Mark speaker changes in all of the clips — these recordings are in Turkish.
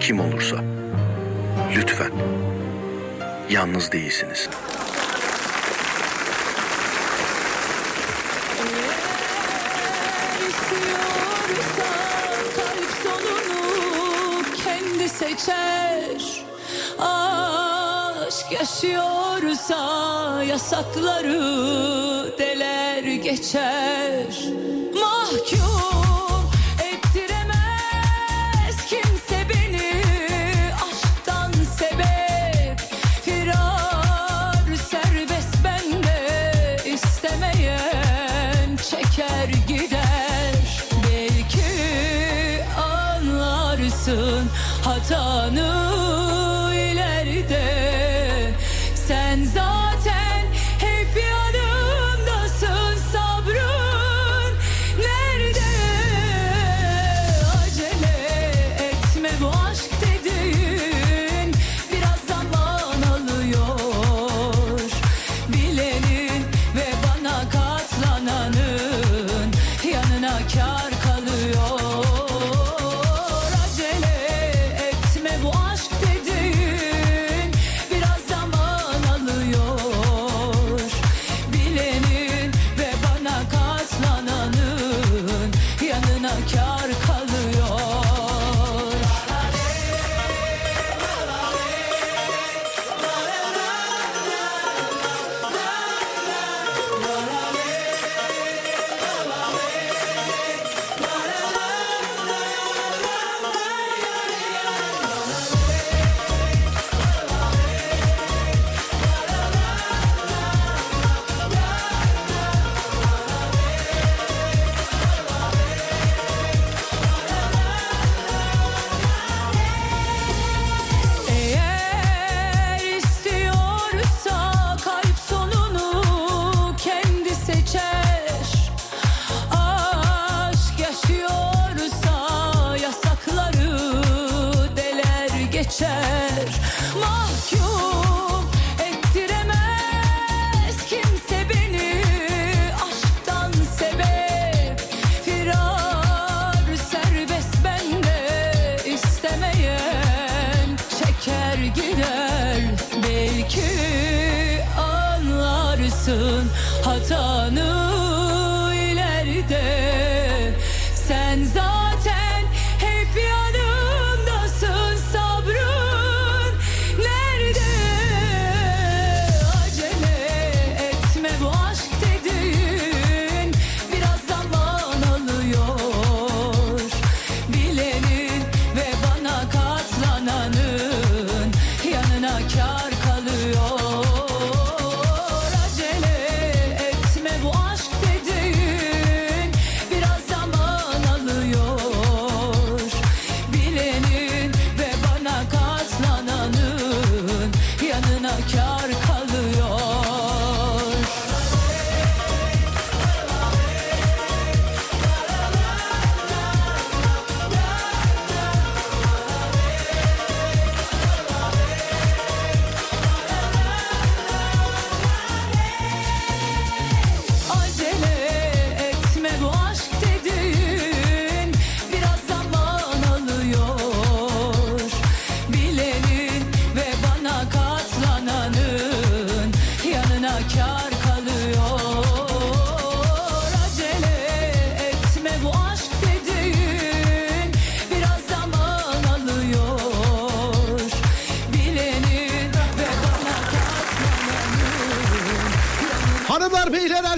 Speaker 1: kim olursa. Lütfen. Yalnız değilsiniz.
Speaker 2: Kalp sonunu kendi seçer. Aşk yaşıyorsa yasakları deler geçer. Mahkum hatanı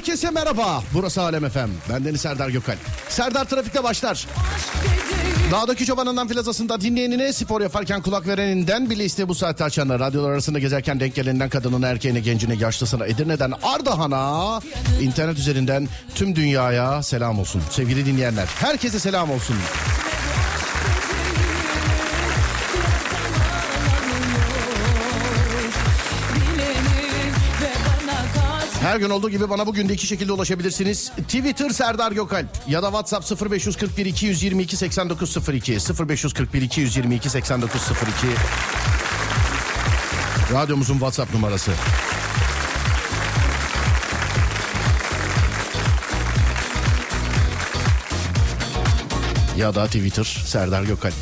Speaker 3: herkese merhaba. Burası Alem Efem. Ben Deniz Serdar Gökal. Serdar Trafik'te başlar. Dağdaki çobanından filazasında dinleyenine, spor yaparken kulak vereninden bile iste bu saatte açanına, radyolar arasında gezerken denk geleninden kadınına, erkeğine, gencine, yaşlısına, Edirne'den Ardahan'a, internet üzerinden tüm dünyaya selam olsun. Sevgili dinleyenler, herkese selam olsun.
Speaker 4: Her gün olduğu gibi bana bugün de iki şekilde ulaşabilirsiniz. Twitter Serdar Gökalp ya da WhatsApp 0541 222 8902 0541 222 8902 Radyomuzun WhatsApp numarası. Ya da Twitter Serdar Gökalp.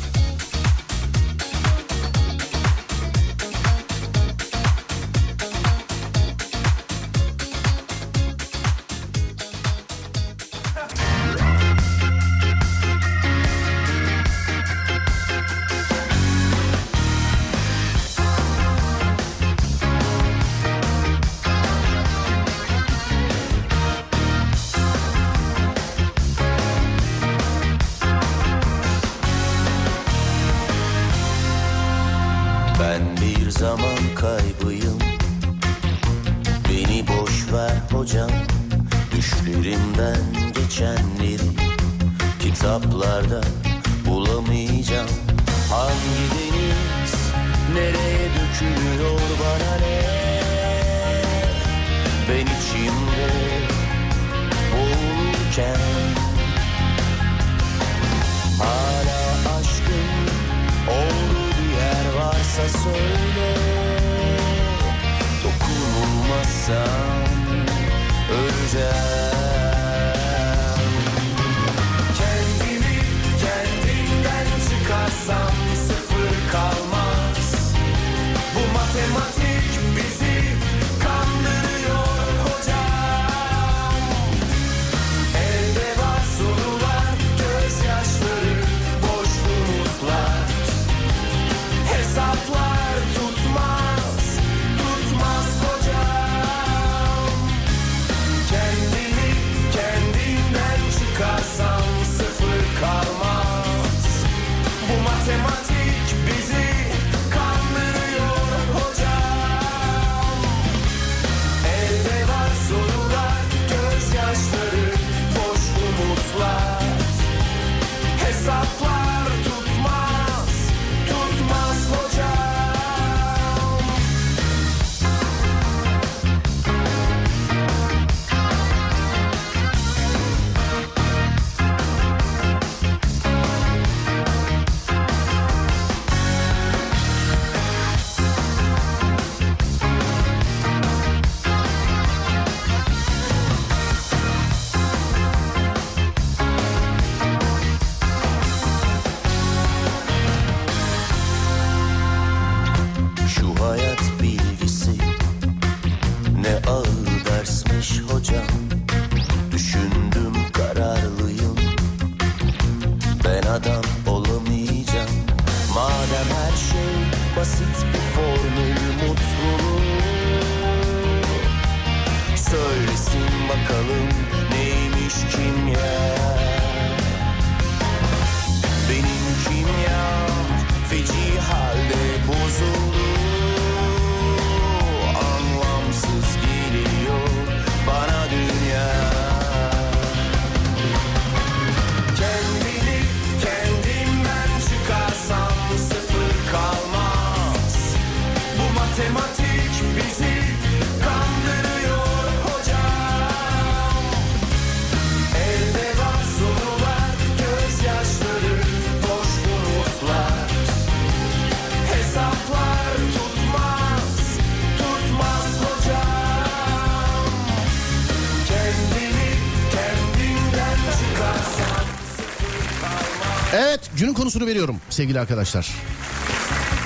Speaker 4: Konusunu veriyorum sevgili arkadaşlar.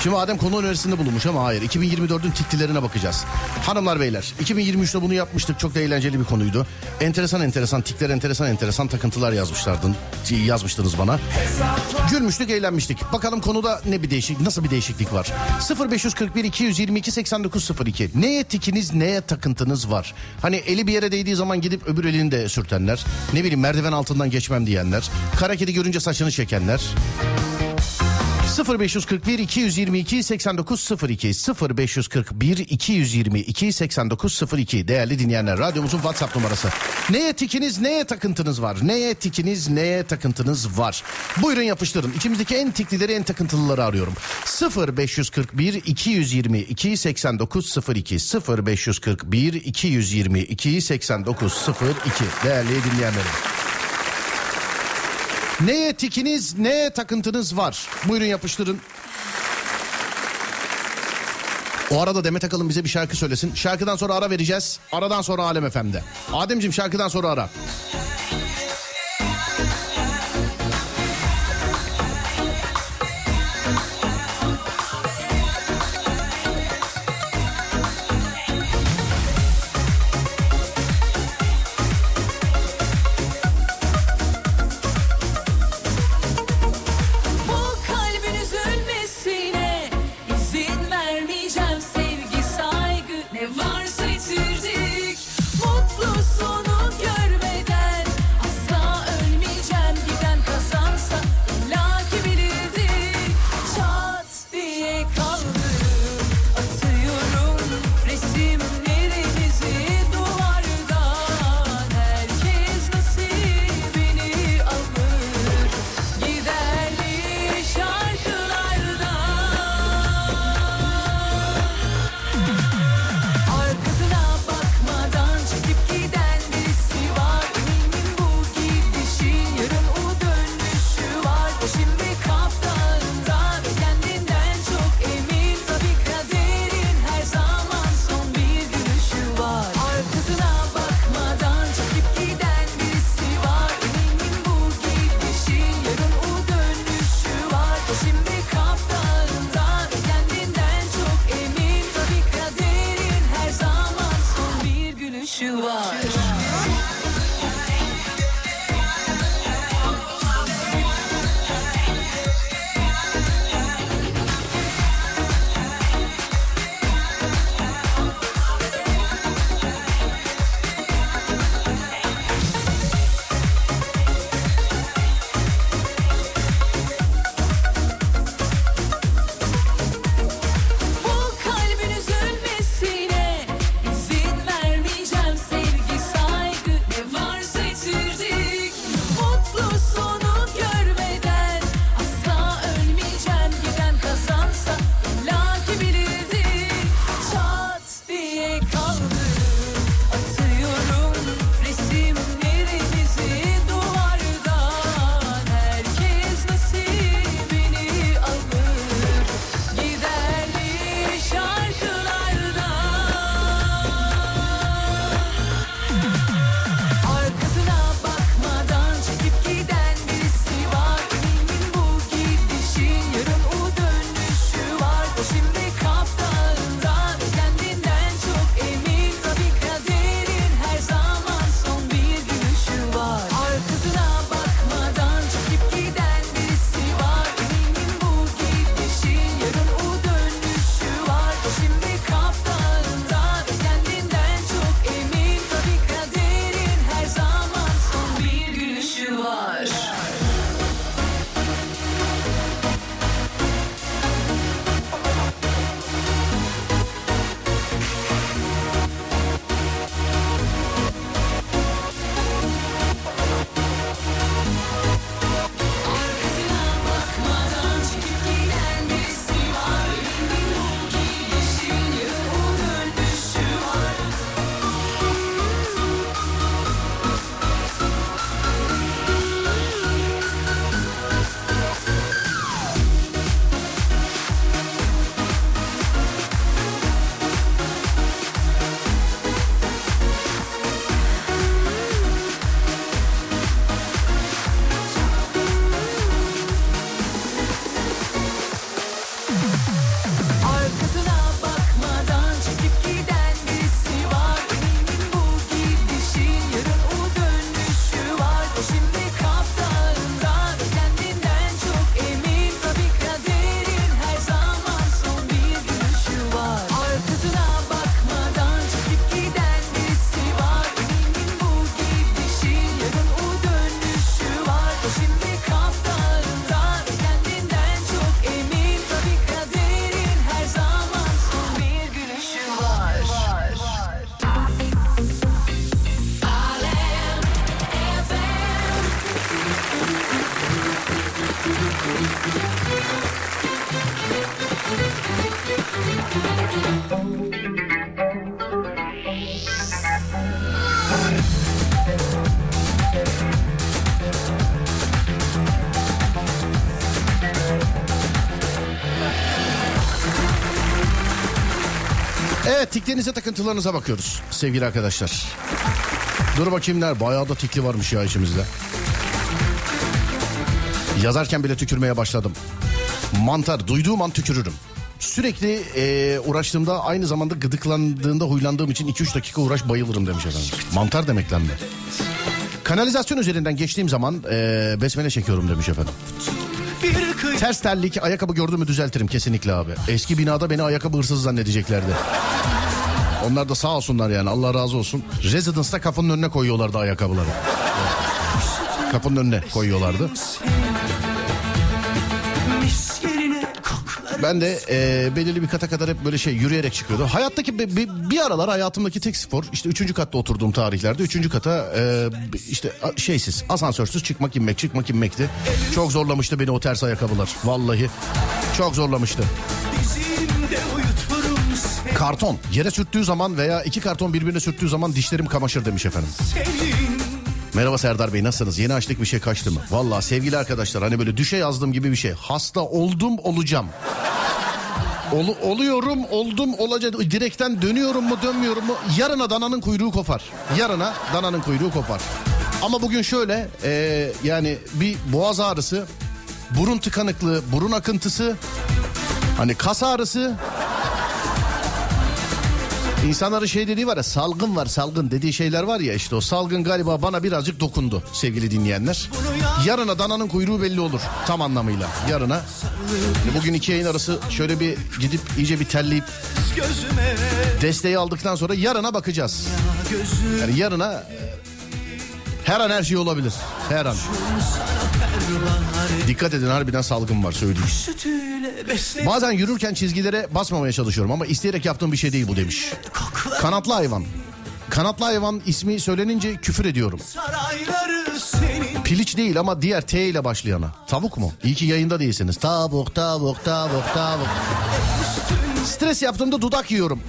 Speaker 4: Şimdi Adem konu önerisinde bulunmuş ama hayır 2024'ün tiktilerine bakacağız. Hanımlar beyler 2023'te bunu yapmıştık çok da eğlenceli bir konuydu. Enteresan enteresan tikler enteresan enteresan takıntılar yazmışlardı yazmıştınız bana. Gülmüştük eğlenmiştik. Bakalım konuda ne bir değişik nasıl bir değişiklik var. 0541 222 8902 neye tikiniz neye takıntınız var? Hani eli bir yere değdiği zaman gidip öbür elini de sürtenler. Ne bileyim merdiven altından geçmem diyenler. Kara kedi görünce saçını çekenler.
Speaker 3: 0541 222 8902 0541 222 8902 değerli dinleyenler radyomuzun WhatsApp numarası. Neye tikiniz neye takıntınız var? Neye tikiniz neye takıntınız var? Buyurun yapıştırın. İçimizdeki en tiklileri en takıntılıları arıyorum. 0541 222 8902 0541 222 8902 değerli dinleyenlerim. Neye tikiniz, neye takıntınız var? Buyurun yapıştırın. O arada Demet Akalın bize bir şarkı söylesin. Şarkıdan sonra ara vereceğiz. Aradan sonra Alem FM'de. Ademciğim şarkıdan sonra ara. Tiklerinize takıntılarınıza bakıyoruz sevgili arkadaşlar. Dur bakayım ne bayağı da tikli varmış ya içimizde. Yazarken bile tükürmeye başladım. Mantar duyduğum an tükürürüm. Sürekli e, uğraştığımda aynı zamanda gıdıklandığında huylandığım için 2-3 dakika uğraş bayılırım demiş efendim. Mantar demekten mi? Kanalizasyon üzerinden geçtiğim zaman e, besmele çekiyorum demiş efendim. Ters terlik ayakkabı gördüğümü düzeltirim kesinlikle abi. Eski binada beni ayakkabı hırsızı zannedeceklerdi. Onlar da sağ olsunlar yani Allah razı olsun. Residence'da kapının önüne koyuyorlardı ayakkabıları. Kapının önüne koyuyorlardı. Ben de e, belirli bir kata kadar hep böyle şey yürüyerek çıkıyordu. Hayattaki bir, bir, bir aralar hayatımdaki tek spor işte üçüncü katta oturduğum tarihlerde üçüncü kata e, işte a- şeysiz asansörsüz çıkmak inmek çıkmak inmekti. Çok zorlamıştı beni o ters ayakkabılar vallahi çok zorlamıştı.
Speaker 4: uyuturum seni
Speaker 3: Karton yere sürttüğü zaman veya iki karton birbirine sürttüğü zaman dişlerim kamaşır demiş efendim.
Speaker 4: senin
Speaker 3: Merhaba Serdar Bey nasılsınız? Yeni açlık bir şey kaçtı mı? Valla sevgili arkadaşlar hani böyle düşe yazdım gibi bir şey. Hasta oldum olacağım. Olu- oluyorum oldum olacak. Direkten dönüyorum mu dönmüyorum mu? Yarına dananın kuyruğu kopar. Yarına dananın kuyruğu kopar. Ama bugün şöyle e, yani bir boğaz ağrısı, burun tıkanıklığı, burun akıntısı, hani kas ağrısı, İnsanların şey dediği var ya salgın var salgın dediği şeyler var ya işte o salgın galiba bana birazcık dokundu sevgili dinleyenler. Yarına dananın kuyruğu belli olur tam anlamıyla yarına. Bugün iki yayın arası şöyle bir gidip iyice bir terleyip desteği aldıktan sonra yarına bakacağız. Yani yarına her an her şey olabilir. Her an. Dikkat edin harbiden salgın var söyleyeyim. Bazen yürürken çizgilere basmamaya çalışıyorum ama isteyerek yaptığım bir şey değil bu demiş. Kanatlı hayvan. Kanatlı hayvan ismi söylenince küfür ediyorum. Piliç değil ama diğer T ile başlayana. Tavuk mu? İyi ki yayında değilsiniz. Tavuk, tavuk, tavuk, tavuk. Stres yaptığımda dudak yiyorum.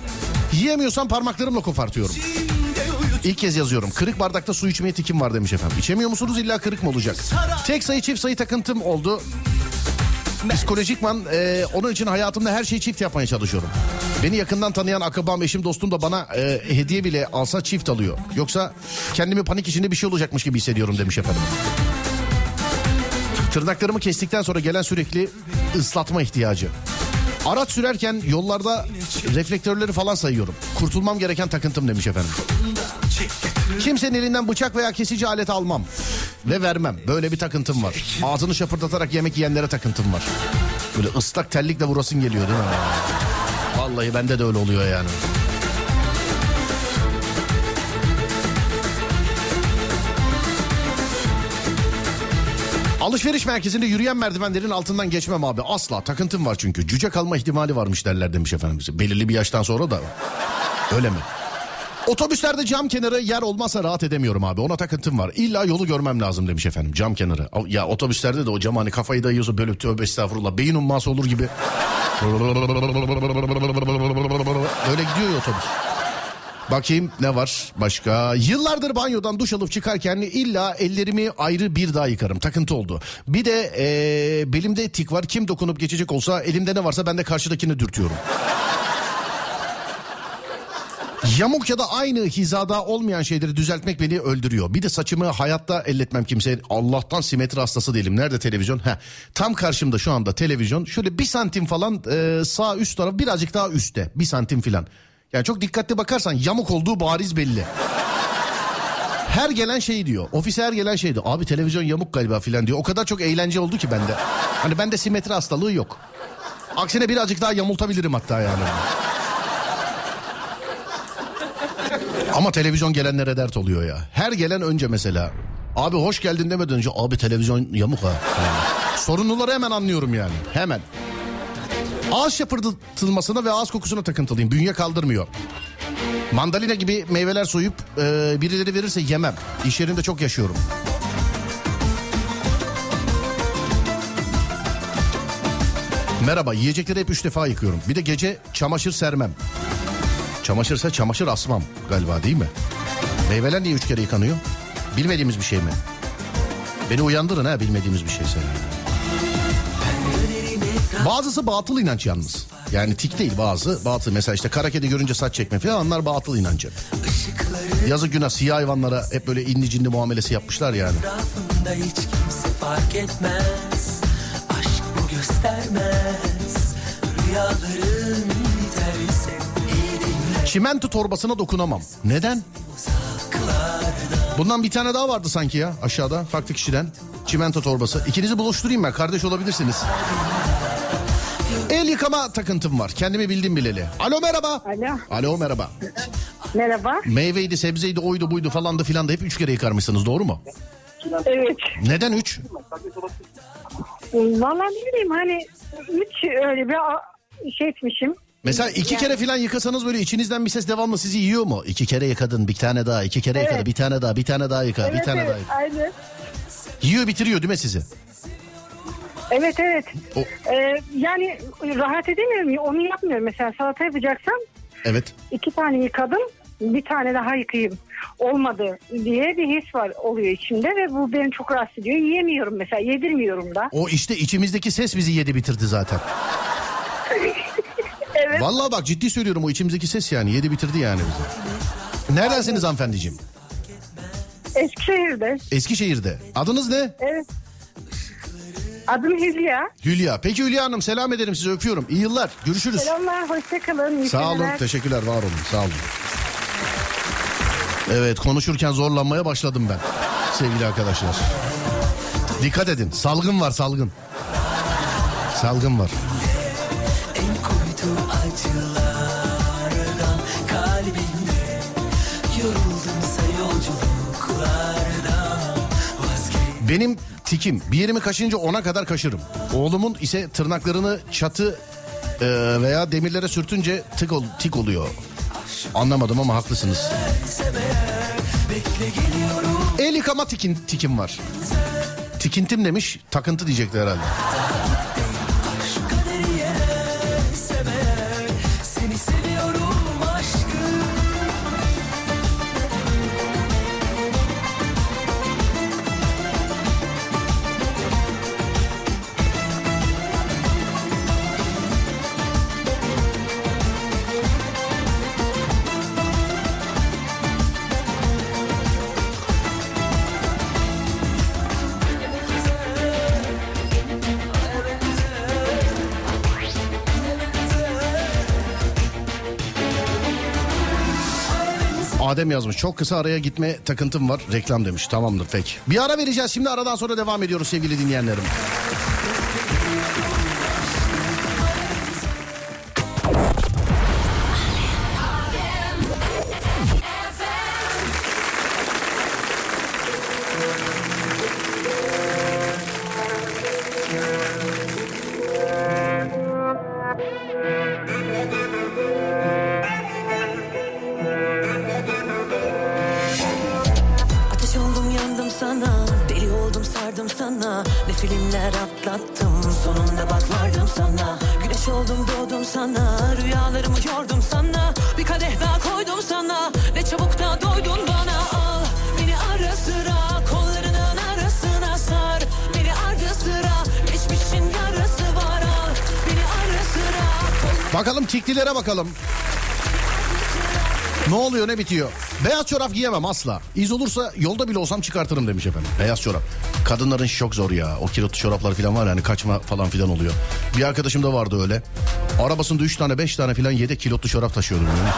Speaker 3: Yiyemiyorsam parmaklarımla kopartıyorum. İlk kez yazıyorum. Kırık bardakta su içmeye tikim var demiş efendim. İçemiyor musunuz illa kırık mı olacak? Tek sayı çift sayı takıntım oldu. Psikolojikman e, onun için hayatımda her şeyi çift yapmaya çalışıyorum. Beni yakından tanıyan akrabam, eşim, dostum da bana e, hediye bile alsa çift alıyor. Yoksa kendimi panik içinde bir şey olacakmış gibi hissediyorum demiş efendim. Tırnaklarımı kestikten sonra gelen sürekli ıslatma ihtiyacı. Araç sürerken yollarda reflektörleri falan sayıyorum. Kurtulmam gereken takıntım demiş efendim. Kimsenin elinden bıçak veya kesici alet almam. Ve vermem. Böyle bir takıntım var. Ağzını şapırdatarak yemek yiyenlere takıntım var. Böyle ıslak terlikle vurasın geliyor değil mi? Vallahi bende de öyle oluyor yani. Alışveriş merkezinde yürüyen merdivenlerin altından geçmem abi. Asla takıntım var çünkü. Cüce kalma ihtimali varmış derler demiş efendim bize. Belirli bir yaştan sonra da. Öyle mi? Otobüslerde cam kenarı yer olmazsa rahat edemiyorum abi. Ona takıntım var. İlla yolu görmem lazım demiş efendim. Cam kenarı. Ya otobüslerde de o cam hani kafayı dayıyorsa böyle tövbe estağfurullah. Beyin umması olur gibi. Öyle gidiyor ya otobüs. Bakayım ne var başka? Yıllardır banyodan duş alıp çıkarken illa ellerimi ayrı bir daha yıkarım. Takıntı oldu. Bir de eee, belimde tik var. Kim dokunup geçecek olsa elimde ne varsa ben de karşıdakini dürtüyorum. Yamuk ya da aynı hizada olmayan şeyleri düzeltmek beni öldürüyor. Bir de saçımı hayatta elletmem kimseye. Allah'tan simetri hastası değilim. Nerede televizyon? Heh, tam karşımda şu anda televizyon. Şöyle bir santim falan e, sağ üst taraf birazcık daha üstte. Bir santim falan. Yani çok dikkatli bakarsan yamuk olduğu bariz belli. Her gelen şey diyor. Ofise her gelen şey diyor. Abi televizyon yamuk galiba filan diyor. O kadar çok eğlence oldu ki bende. Hani bende simetri hastalığı yok. Aksine birazcık daha yamultabilirim hatta yani. Ama televizyon gelenlere dert oluyor ya. Her gelen önce mesela. Abi hoş geldin demeden önce abi televizyon yamuk ha. Yani. Sorunluları hemen anlıyorum yani. Hemen. Ağız şapırdatılmasına ve ağız kokusuna takıntılıyım. Bünye kaldırmıyor. Mandalina gibi meyveler soyup e, birileri verirse yemem. İş yerinde çok yaşıyorum. Merhaba yiyecekleri hep üç defa yıkıyorum. Bir de gece çamaşır sermem. Çamaşırsa çamaşır asmam galiba değil mi? Meyveler niye üç kere yıkanıyor? Bilmediğimiz bir şey mi? Beni uyandırın ha bilmediğimiz bir şeyse. Bazısı batıl inanç yalnız. Yani tik değil bazı. Batıl mesela işte kara kedi görünce saç çekme falan onlar batıl inancı. Yazık günah siyah hayvanlara hep böyle inni cinli muamelesi yapmışlar yani.
Speaker 5: Hiç kimse fark etmez Aşk bu göstermez Rüyaların biterse
Speaker 3: Çimento torbasına dokunamam. Neden? Bundan bir tane daha vardı sanki ya aşağıda farklı kişiden. Çimento torbası. İkinizi buluşturayım ben kardeş olabilirsiniz. El yıkama takıntım var. Kendimi bildim bileli. Alo merhaba.
Speaker 6: Alo.
Speaker 3: Alo merhaba.
Speaker 6: Merhaba.
Speaker 3: Meyveydi, sebzeydi, oydu, buydu falan da filan da hep üç kere yıkarmışsınız doğru mu?
Speaker 6: Evet.
Speaker 3: Neden üç?
Speaker 6: Vallahi ne bileyim hani üç öyle bir şey etmişim.
Speaker 3: Mesela iki kere filan yıkasanız böyle içinizden bir ses devamlı sizi yiyor mu? İki kere yıkadın, bir tane daha, iki kere yıkadı,
Speaker 6: Evet.
Speaker 3: bir tane daha, bir tane daha yıka, bir
Speaker 6: Evet
Speaker 3: tane daha
Speaker 6: evet
Speaker 3: yıka.
Speaker 6: aynen.
Speaker 3: Yiyor bitiriyor değil mi sizi?
Speaker 6: Evet evet.
Speaker 3: O-
Speaker 6: Ee, yani rahat edemiyorum. Onu yapmıyorum. Mesela salata yapacaksam
Speaker 3: Evet.
Speaker 6: iki tane yıkadım. Bir tane daha yıkayayım. Olmadı diye bir his var oluyor içimde ve bu beni çok rahatsız ediyor. Yiyemiyorum mesela yedirmiyorum da.
Speaker 3: O işte içimizdeki ses bizi yedi bitirdi zaten.
Speaker 6: Evet.
Speaker 3: Vallahi bak ciddi söylüyorum o içimizdeki ses yani yedi bitirdi yani bizi. Neredensiniz hanımefendiciğim?
Speaker 6: Eskişehir'de.
Speaker 3: Eskişehir'de. Adınız ne?
Speaker 6: Evet. Adım Hülya.
Speaker 3: Hülya. Peki Hülya Hanım selam ederim size öpüyorum. İyi yıllar. Görüşürüz.
Speaker 6: Selamlar, hoşçakalın. iyi
Speaker 3: Sağ olun. Teşekkürler. Var olun. Sağ olun. Evet konuşurken zorlanmaya başladım ben. Sevgili arkadaşlar. Dikkat edin. Salgın var salgın. Salgın var. Benim tikim bir yerimi kaşınca ona kadar kaşırım. Oğlumun ise tırnaklarını çatı e, veya demirlere sürtünce tık ol, tik oluyor. Anlamadım ama haklısınız. El yıkama tikin, tikim var. Tikintim demiş takıntı diyecekti herhalde. Adem yazmış çok kısa araya gitme takıntım var reklam demiş tamamdır peki. Bir ara vereceğiz şimdi aradan sonra devam ediyoruz sevgili dinleyenlerim. Bakalım. Ne oluyor ne bitiyor? Beyaz çorap giyemem asla. İz olursa yolda bile olsam çıkartırım demiş efendim. Beyaz çorap. Kadınların çok zor ya. O kilotlu çoraplar falan var yani kaçma falan filan oluyor. Bir arkadaşım da vardı öyle. Arabasında 3 tane 5 tane filan yedek kilotlu çorap taşıyordu. Yani.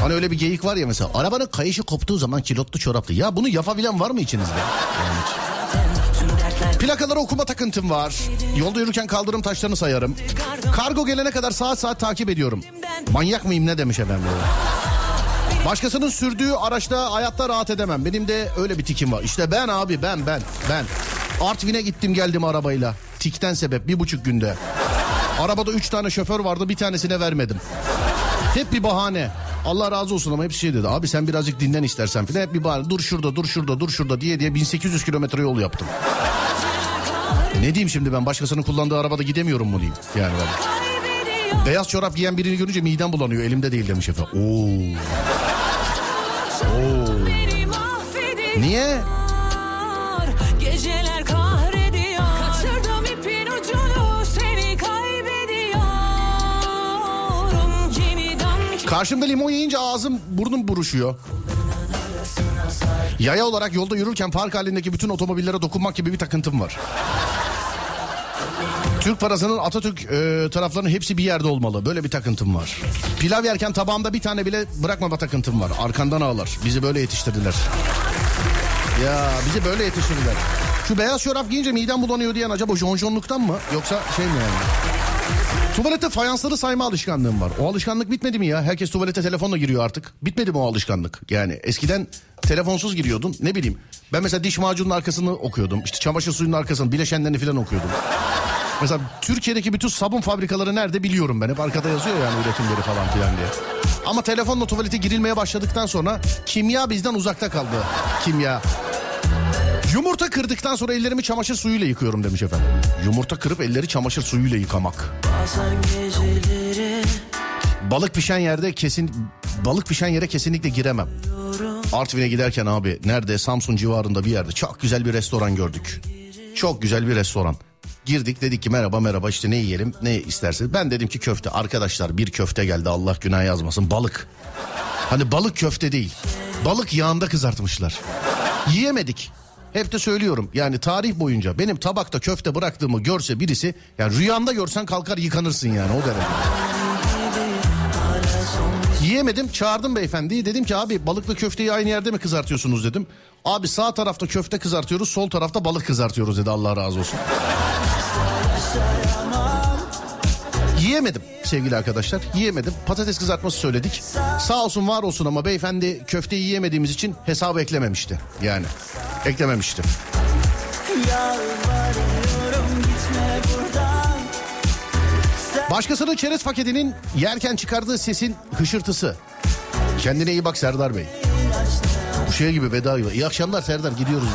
Speaker 3: Hani öyle bir geyik var ya mesela. Arabanın kayışı koptuğu zaman kilotlu çoraplı. Ya bunu yapabilen var mı içinizde? Yani hiç. Plakaları okuma takıntım var. Yolda yürürken kaldırım taşlarını sayarım. Kargo gelene kadar saat saat takip ediyorum. Manyak mıyım ne demiş efendim. Başkasının sürdüğü araçta hayatta rahat edemem. Benim de öyle bir tikim var. İşte ben abi ben ben ben. Artvin'e gittim geldim arabayla. Tikten sebep bir buçuk günde. Arabada üç tane şoför vardı bir tanesine vermedim. Hep bir bahane. Allah razı olsun ama hepsi şey dedi. Abi sen birazcık dinlen istersen filan. Hep bir bahane. Dur şurada dur şurada dur şurada diye diye 1800 kilometre yol yaptım. Ne diyeyim şimdi ben başkasının kullandığı arabada gidemiyorum mu diyeyim yani ben. Beyaz çorap giyen birini görünce midem bulanıyor elimde değil demiş efendim. Oo. Oo. Niye?
Speaker 2: Geceler kahrediyor Kaçırdım ipin ucunu Seni kaybediyorum Yeniden
Speaker 3: Karşımda limon yiyince ağzım burnum buruşuyor. Yaya olarak yolda yürürken park halindeki bütün otomobillere dokunmak gibi bir takıntım var. Türk parasının Atatürk e, taraflarının hepsi bir yerde olmalı. Böyle bir takıntım var. Pilav yerken tabağımda bir tane bile bırakmama takıntım var. Arkandan ağlar. Bizi böyle yetiştirdiler. Ya bizi böyle yetiştirdiler. Şu beyaz çorap giyince midem bulanıyor diyen acaba jonjonluktan mı? Yoksa şey mi yani? Tuvalette fayansları sayma alışkanlığım var. O alışkanlık bitmedi mi ya? Herkes tuvalete telefonla giriyor artık. Bitmedi mi o alışkanlık? Yani eskiden telefonsuz giriyordun. Ne bileyim. Ben mesela diş macunun arkasını okuyordum. İşte çamaşır suyunun arkasını, bileşenlerini falan okuyordum. Mesela Türkiye'deki bütün sabun fabrikaları nerede biliyorum ben. Hep arkada yazıyor yani üretimleri falan filan diye. Ama telefonla tuvalete girilmeye başladıktan sonra kimya bizden uzakta kaldı. Kimya. Yumurta kırdıktan sonra ellerimi çamaşır suyuyla yıkıyorum demiş efendim. Yumurta kırıp elleri çamaşır suyuyla yıkamak. Balık pişen yerde kesin balık pişen yere kesinlikle giremem. Artvin'e giderken abi nerede Samsun civarında bir yerde çok güzel bir restoran gördük. Çok güzel bir restoran. Girdik dedik ki merhaba merhaba işte ne yiyelim ne istersiniz. Ben dedim ki köfte arkadaşlar bir köfte geldi Allah günah yazmasın balık. Hani balık köfte değil balık yağında kızartmışlar. Yiyemedik. Hep de söylüyorum yani tarih boyunca benim tabakta köfte bıraktığımı görse birisi yani rüyanda görsen kalkar yıkanırsın yani o derece. Yiyemedim çağırdım beyefendiyi dedim ki abi balıklı köfteyi aynı yerde mi kızartıyorsunuz dedim. Abi sağ tarafta köfte kızartıyoruz sol tarafta balık kızartıyoruz dedi Allah razı olsun. Yiyemedim sevgili arkadaşlar yiyemedim patates kızartması söyledik. Sağ olsun var olsun ama beyefendi köfteyi yiyemediğimiz için hesabı eklememişti yani eklememişti.
Speaker 5: Yalvarıyorum
Speaker 3: Başkasının çerez paketinin yerken çıkardığı sesin hışırtısı. Kendine iyi bak Serdar Bey. Bu şey gibi veda gibi. İyi akşamlar Serdar gidiyoruz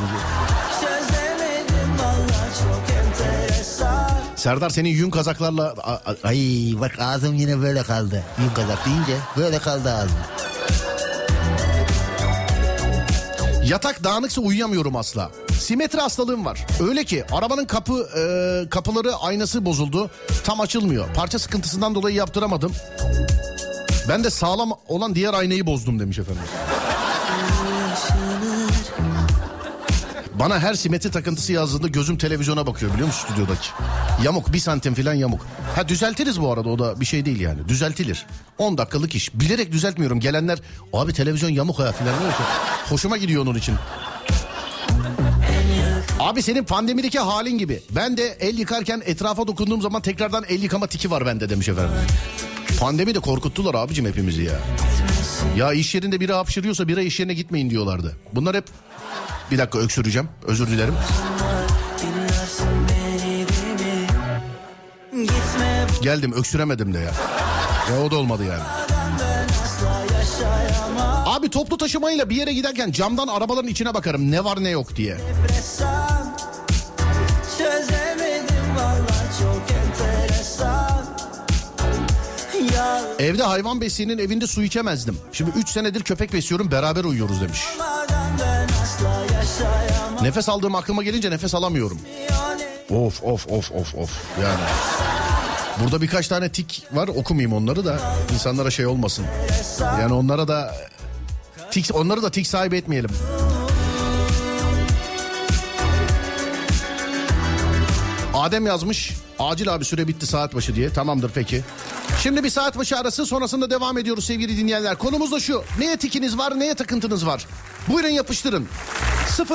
Speaker 5: enteresan
Speaker 3: Serdar senin yün kazaklarla...
Speaker 7: Ay bak ağzım yine böyle kaldı. Yün kazak deyince böyle kaldı ağzım.
Speaker 3: Yatak dağınıksa uyuyamıyorum asla. Simetri hastalığım var. Öyle ki arabanın kapı e, kapıları aynası bozuldu. Tam açılmıyor. Parça sıkıntısından dolayı yaptıramadım. Ben de sağlam olan diğer aynayı bozdum demiş efendim. Bana her simetri takıntısı yazdığında gözüm televizyona bakıyor biliyor musun stüdyodaki? Yamuk bir santim falan yamuk. Ha düzeltiriz bu arada o da bir şey değil yani düzeltilir. 10 dakikalık iş. Bilerek düzeltmiyorum. Gelenler abi televizyon yamuk ha falan diyor. Hoşuma gidiyor onun için. Abi senin pandemideki halin gibi. Ben de el yıkarken etrafa dokunduğum zaman tekrardan el yıkama tiki var bende demiş efendim. Pandemi de korkuttular abicim hepimizi ya. Ya iş yerinde biri hapşırıyorsa bira iş yerine gitmeyin diyorlardı. Bunlar hep... Bir dakika öksüreceğim. Özür dilerim. Geldim öksüremedim de ya. Ya o da olmadı yani. Abi toplu taşımayla bir yere giderken camdan arabaların içine bakarım ne var ne yok diye. Evde hayvan besleyenin evinde su içemezdim. Şimdi 3 senedir köpek besliyorum beraber uyuyoruz demiş. Nefes aldığım aklıma gelince nefes alamıyorum. Of of of of of yani. Burada birkaç tane tik var okumayayım onları da insanlara şey olmasın. Yani onlara da tik onları da tik sahibi etmeyelim. Adem yazmış. Acil abi süre bitti saat başı diye. Tamamdır peki. Şimdi bir saat başı arası sonrasında devam ediyoruz sevgili dinleyenler. Konumuz da şu. Neye tikiniz var neye takıntınız var? Buyurun yapıştırın.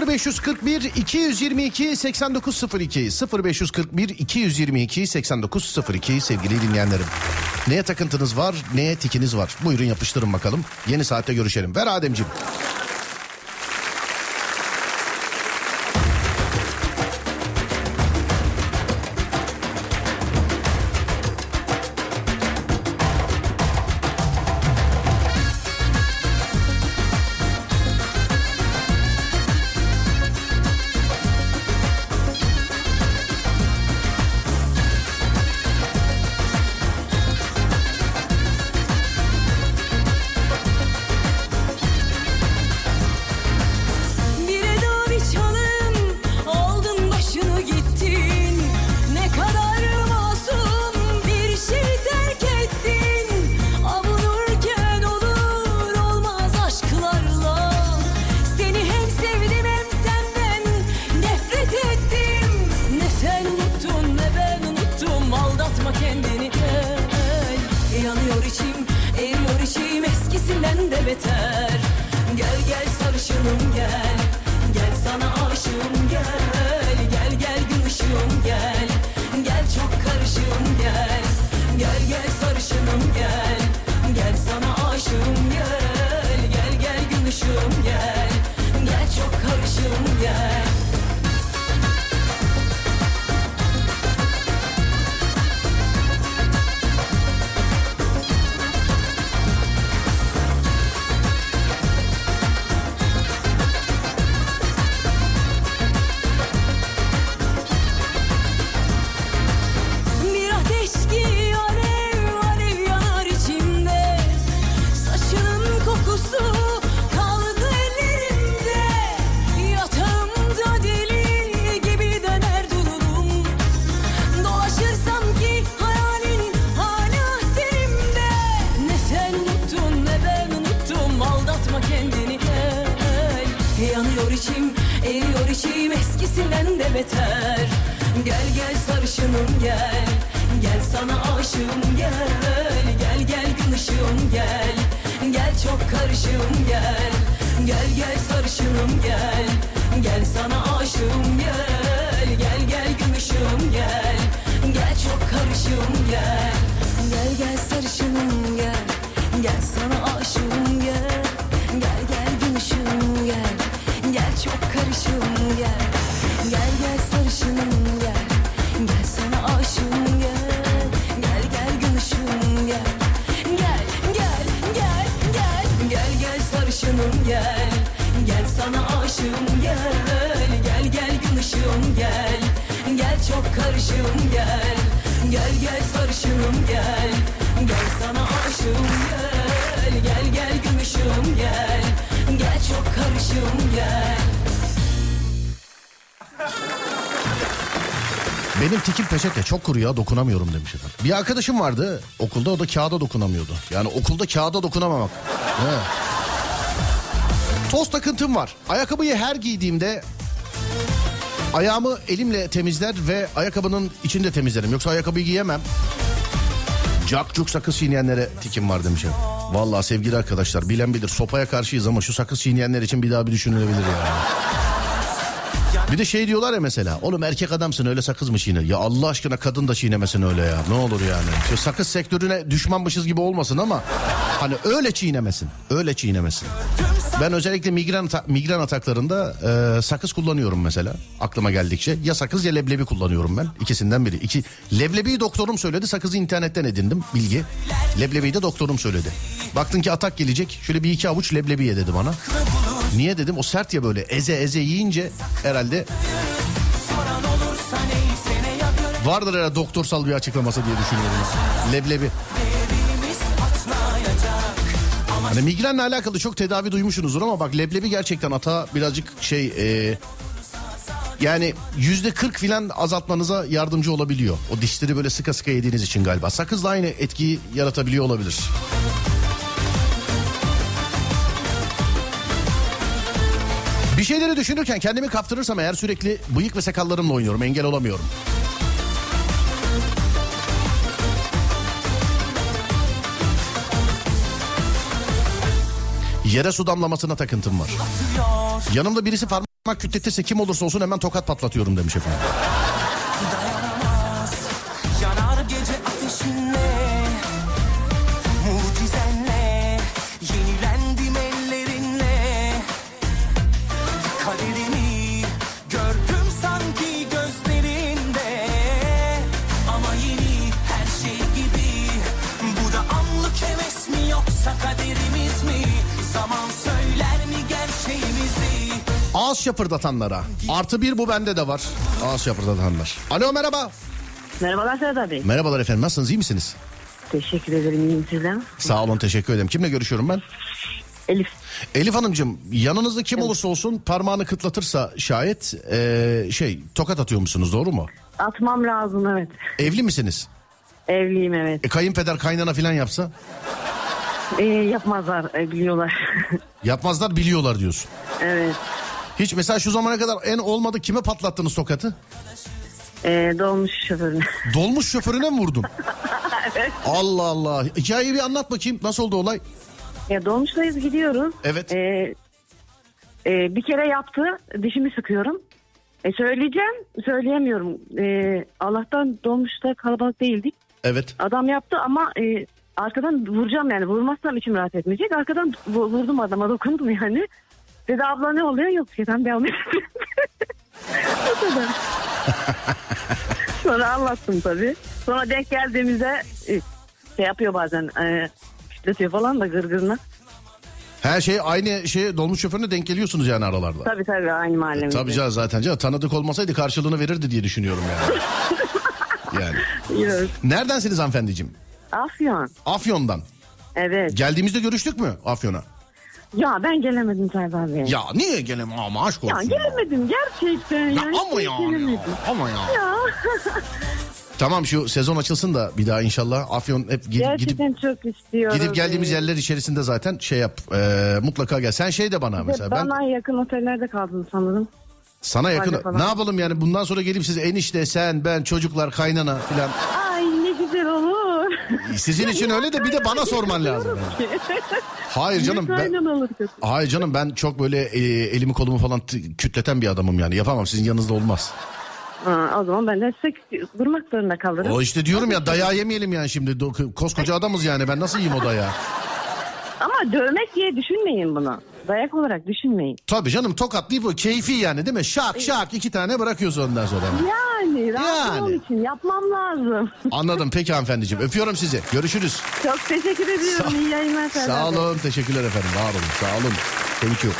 Speaker 3: 0541 222 8902 0541 222 8902 sevgili dinleyenlerim. Neye takıntınız var neye tikiniz var? Buyurun yapıştırın bakalım. Yeni saatte görüşelim. Ver Ademciğim.
Speaker 8: Çok
Speaker 3: kuru ya dokunamıyorum demiş efendim. Bir arkadaşım vardı okulda o da kağıda dokunamıyordu. Yani okulda kağıda dokunamamak. He. Toz takıntım var. Ayakkabıyı her giydiğimde ayağımı elimle temizler ve ayakkabının içinde temizlerim. Yoksa ayakkabıyı giyemem. Cakcuk sakız çiğneyenlere tikim var demiş efendim. Vallahi sevgili arkadaşlar bilen bilir sopaya karşıyız ama şu sakız çiğneyenler için bir daha bir düşünülebilir yani. Bir de şey diyorlar ya mesela oğlum erkek adamsın öyle sakız mı çiğner? Ya Allah aşkına kadın da çiğnemesin öyle ya ne olur yani. Şu sakız sektörüne düşmanmışız gibi olmasın ama hani öyle çiğnemesin öyle çiğnemesin. Ben özellikle migren, migren ataklarında e, sakız kullanıyorum mesela aklıma geldikçe. Ya sakız ya leblebi kullanıyorum ben ikisinden biri. İki, leblebiyi doktorum söyledi sakızı internetten edindim bilgi. Leblebiyi de doktorum söyledi. Baktın ki atak gelecek şöyle bir iki avuç leblebi ye dedi bana. Niye dedim o sert ya böyle eze eze yiyince herhalde vardır herhalde doktorsal bir açıklaması diye düşünüyorum. Leblebi. Hani migrenle alakalı çok tedavi duymuşsunuzdur ama bak leblebi gerçekten ata birazcık şey e, yani yüzde 40 filan azaltmanıza yardımcı olabiliyor. O dişleri böyle sıka sıka yediğiniz için galiba. Sakız da aynı etkiyi yaratabiliyor olabilir. Bir şeyleri düşünürken kendimi kaptırırsam eğer sürekli bıyık ve sakallarımla oynuyorum. Engel olamıyorum. Yere su damlamasına takıntım var. Yanımda birisi parmak kütletirse kim olursa olsun hemen tokat patlatıyorum demiş efendim. Ağız şapırdatanlara. Artı bir bu bende de var. Ağız şapırdatanlar. Alo merhaba.
Speaker 6: Merhabalar Serdar Bey.
Speaker 3: Merhabalar efendim nasılsınız iyi misiniz?
Speaker 6: Teşekkür ederim iyiyim sizden.
Speaker 3: Sağ olun teşekkür ederim. Kimle görüşüyorum ben?
Speaker 6: Elif.
Speaker 3: Elif Hanımcığım yanınızda kim olursa olsun parmağını kıtlatırsa şayet eee, şey tokat atıyor musunuz doğru mu?
Speaker 6: Atmam lazım evet.
Speaker 3: Evli misiniz?
Speaker 6: Evliyim evet.
Speaker 3: E, kayınpeder kaynana falan yapsa?
Speaker 6: Ee, yapmazlar e, biliyorlar.
Speaker 3: Yapmazlar biliyorlar diyorsun.
Speaker 6: evet.
Speaker 3: Hiç mesela şu zamana kadar en olmadı kime patlattınız tokatı?
Speaker 9: Ee, dolmuş şoförüne.
Speaker 3: Dolmuş şoförüne mi vurdun? Allah Allah. Hikayeyi bir anlat bakayım. Nasıl oldu olay?
Speaker 9: ya dolmuştayız gidiyoruz.
Speaker 3: Evet.
Speaker 9: Ee, e, bir kere yaptı. Dişimi sıkıyorum. E, söyleyeceğim. Söyleyemiyorum. Ee, Allah'tan dolmuşta kalabalık değildik.
Speaker 3: Evet.
Speaker 9: Adam yaptı ama e, arkadan vuracağım yani. Vurmazsam içim rahat etmeyecek. Arkadan vu- vurdum adama dokundum yani. Dedi abla ne oluyor? Yok şeyden devam et. o kadar. Sonra anlattım tabii. Sonra denk geldiğimizde e, şey yapıyor bazen. E, şiddetiyor falan da gırgırına.
Speaker 3: Her şey aynı şey dolmuş şoförüne denk geliyorsunuz yani aralarda.
Speaker 9: Tabii tabii aynı mahallemizde.
Speaker 3: Tabii canım zaten canım tanıdık olmasaydı karşılığını verirdi diye düşünüyorum yani. yani.
Speaker 9: Yok.
Speaker 3: Neredensiniz hanımefendiciğim?
Speaker 9: Afyon.
Speaker 3: Afyon'dan.
Speaker 9: Evet.
Speaker 3: Geldiğimizde görüştük mü Afyon'a?
Speaker 9: Ya ben gelemedim Serdar Bey.
Speaker 3: Ya niye gelemem ama aşk olsun.
Speaker 9: Ya gelemedim gerçekten.
Speaker 3: Ya
Speaker 9: yani
Speaker 3: ama ya,
Speaker 9: gelemedim.
Speaker 3: ya, ama ya.
Speaker 9: Ya.
Speaker 3: Tamam şu sezon açılsın da bir daha inşallah Afyon hep gidip, gidip
Speaker 9: Gerçekten çok istiyorum.
Speaker 3: Gidip geldiğimiz yerler içerisinde zaten şey yap e, mutlaka gel. Sen şey de bana mesela ben
Speaker 9: Bana yakın otellerde kaldım sanırım.
Speaker 3: sana yakın
Speaker 9: falan.
Speaker 3: ne yapalım yani bundan sonra gelip siz enişte sen ben çocuklar kaynana filan
Speaker 9: Ay ne güzel olur.
Speaker 3: Sizin için öyle de bir de bana sorman lazım. yani. Hayır canım ben. Hayır canım ben çok böyle e, elimi kolumu falan t- kütleten bir adamım yani yapamam sizin yanınızda olmaz.
Speaker 9: Ha, o zaman ben de size durmak zorunda kalırım.
Speaker 3: O işte diyorum ya dayağı yemeyelim yani şimdi Do- koskoca adamız yani ben nasıl yiyeyim o dayağı?
Speaker 9: Ama dövmek diye düşünmeyin bunu. Dayak olarak düşünmeyin.
Speaker 3: Tabii canım tokatlayıp o keyfi yani değil mi? Şak şak iki tane bırakıyorsun ondan sonra.
Speaker 9: Yani rahatlığım
Speaker 3: Yani.
Speaker 9: için yapmam lazım.
Speaker 3: Anladım peki hanımefendiciğim öpüyorum sizi görüşürüz.
Speaker 9: Çok teşekkür ediyorum. İyi yayınlar Serdar
Speaker 3: Sağ
Speaker 9: Bey.
Speaker 3: olun teşekkürler efendim var olun sağ olun. Thank you.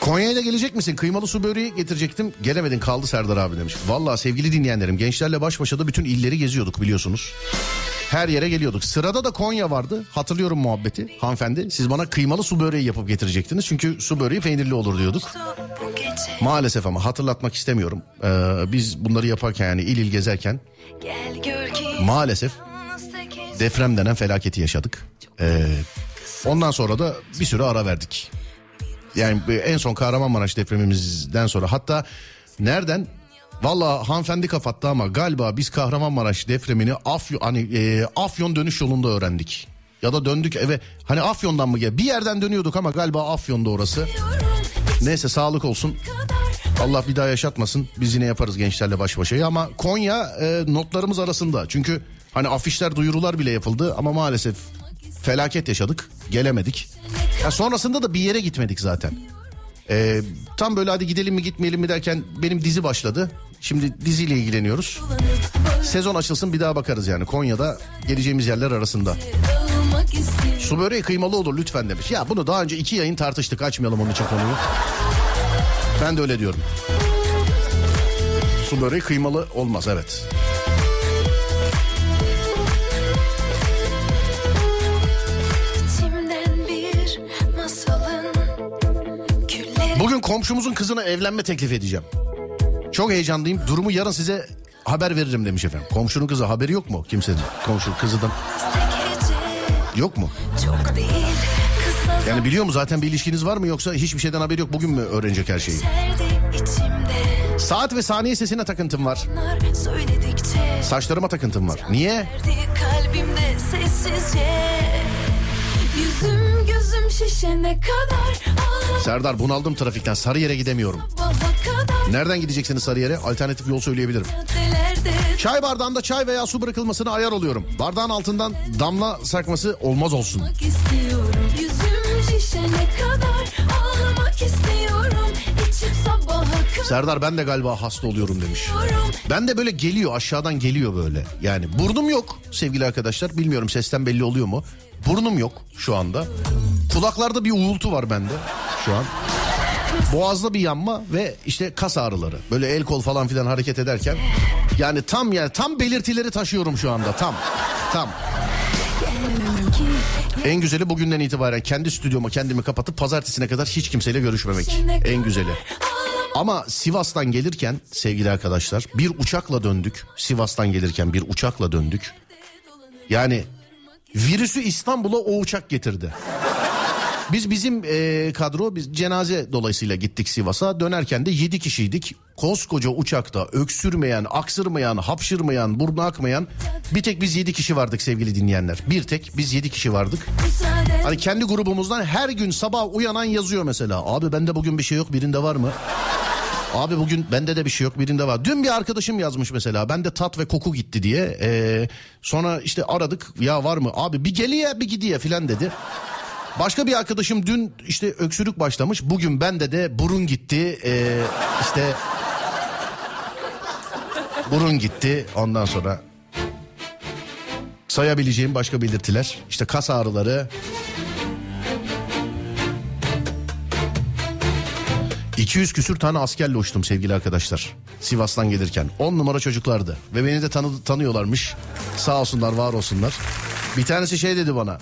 Speaker 3: Konya'ya da gelecek misin? Kıymalı su böreği getirecektim. Gelemedin kaldı Serdar abi demiş. Vallahi sevgili dinleyenlerim gençlerle baş başa da bütün illeri geziyorduk biliyorsunuz. Her yere geliyorduk. Sırada da Konya vardı. Hatırlıyorum muhabbeti. Hanımefendi siz bana kıymalı su böreği yapıp getirecektiniz. Çünkü su böreği peynirli olur diyorduk. Maalesef ama hatırlatmak istemiyorum. Ee, biz bunları yaparken yani il il gezerken maalesef deprem denen felaketi yaşadık. Ee, ondan sonra da bir süre ara verdik. Yani en son Kahramanmaraş depremimizden sonra hatta nereden Valla hanımefendi kapattı ama galiba biz Kahramanmaraş depremini Afyon, hani, e, Afyon dönüş yolunda öğrendik. Ya da döndük eve hani Afyon'dan mı gel? Bir yerden dönüyorduk ama galiba Afyon'da orası. Neyse sağlık olsun. Allah bir daha yaşatmasın. Biz yine yaparız gençlerle baş başa. Ama Konya e, notlarımız arasında. Çünkü hani afişler duyurular bile yapıldı ama maalesef felaket yaşadık. Gelemedik. Ya sonrasında da bir yere gitmedik zaten. E, tam böyle hadi gidelim mi gitmeyelim mi derken benim dizi başladı. Şimdi diziyle ilgileniyoruz. Sezon açılsın bir daha bakarız yani. Konya'da geleceğimiz yerler arasında. Su böreği kıymalı olur lütfen demiş. Ya bunu daha önce iki yayın tartıştık açmayalım onun için konuyu. Ben de öyle diyorum. Su böreği kıymalı olmaz evet. Bugün komşumuzun kızına evlenme teklif edeceğim. Çok heyecanlıyım. Durumu yarın size haber veririm demiş efendim. Komşunun kızı haberi yok mu kimsenin? Komşu kızıdan yok mu? Yani biliyor mu zaten bir ilişkiniz var mı yoksa hiçbir şeyden haberi yok bugün mü öğrenecek her şeyi? Saat ve saniye sesine takıntım var. Saçlarıma takıntım var. Niye?
Speaker 10: Kalbimde sessizce Yüzüm
Speaker 3: Serdar bunaldım trafikten Sarıyer'e gidemiyorum. Nereden gideceksiniz Sarıyer'e? Alternatif yol söyleyebilirim. Çay bardağında çay veya su bırakılmasına ayar oluyorum. Bardağın altından damla sarkması olmaz olsun. Serdar ben de galiba hasta oluyorum demiş. Ben de böyle geliyor aşağıdan geliyor böyle. Yani burnum yok sevgili arkadaşlar. Bilmiyorum sesten belli oluyor mu? Burnum yok şu anda. Kulaklarda bir uğultu var bende şu an. Boğazda bir yanma ve işte kas ağrıları. Böyle el kol falan filan hareket ederken. Yani tam yani tam belirtileri taşıyorum şu anda tam. Tam. En güzeli bugünden itibaren kendi stüdyoma kendimi kapatıp pazartesine kadar hiç kimseyle görüşmemek. En güzeli. Ama Sivas'tan gelirken sevgili arkadaşlar bir uçakla döndük. Sivas'tan gelirken bir uçakla döndük. Yani virüsü İstanbul'a o uçak getirdi. Biz bizim e, kadro biz cenaze dolayısıyla gittik Sivas'a. Dönerken de 7 kişiydik. Koskoca uçakta öksürmeyen, aksırmayan, hapşırmayan, burnu akmayan bir tek biz 7 kişi vardık sevgili dinleyenler. Bir tek biz 7 kişi vardık. Hani kendi grubumuzdan her gün sabah uyanan yazıyor mesela. Abi bende bugün bir şey yok birinde var mı? Abi bugün bende de bir şey yok birinde var. Dün bir arkadaşım yazmış mesela. Bende tat ve koku gitti diye. Ee, sonra işte aradık. Ya var mı? Abi bir geliye bir gidiye filan dedi. Başka bir arkadaşım dün işte öksürük başlamış. Bugün bende de burun gitti. Ee, işte burun gitti. Ondan sonra sayabileceğim başka belirtiler. İşte kas ağrıları. 200 küsür tane askerle uçtum sevgili arkadaşlar. Sivas'tan gelirken. 10 numara çocuklardı. Ve beni de tanı- tanıyorlarmış. Sağ olsunlar var olsunlar. Bir tanesi şey dedi bana.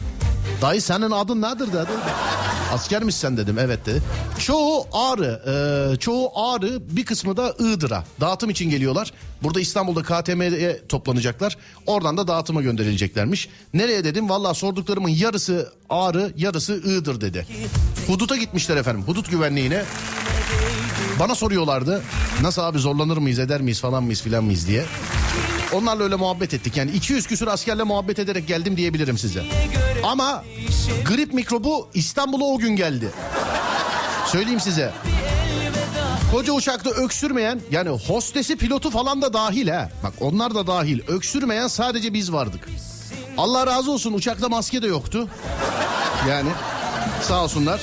Speaker 3: Dayı senin adın nedir dedi. Asker misin sen dedim evet dedi. Çoğu Ağrı, e, çoğu Ağrı bir kısmı da Iğdır'a dağıtım için geliyorlar. Burada İstanbul'da KTM'ye toplanacaklar. Oradan da dağıtıma gönderileceklermiş. Nereye dedim valla sorduklarımın yarısı Ağrı yarısı Iğdır dedi. Huduta gitmişler efendim hudut güvenliğine. Bana soruyorlardı nasıl abi zorlanır mıyız eder miyiz falan mıyız filan mıyız diye. Onlarla öyle muhabbet ettik. Yani 200 küsür askerle muhabbet ederek geldim diyebilirim size. Ama grip mikrobu İstanbul'a o gün geldi. Söyleyeyim size. Koca uçakta öksürmeyen yani hostesi pilotu falan da dahil ha. Bak onlar da dahil. Öksürmeyen sadece biz vardık. Allah razı olsun uçakta maske de yoktu. Yani sağ olsunlar.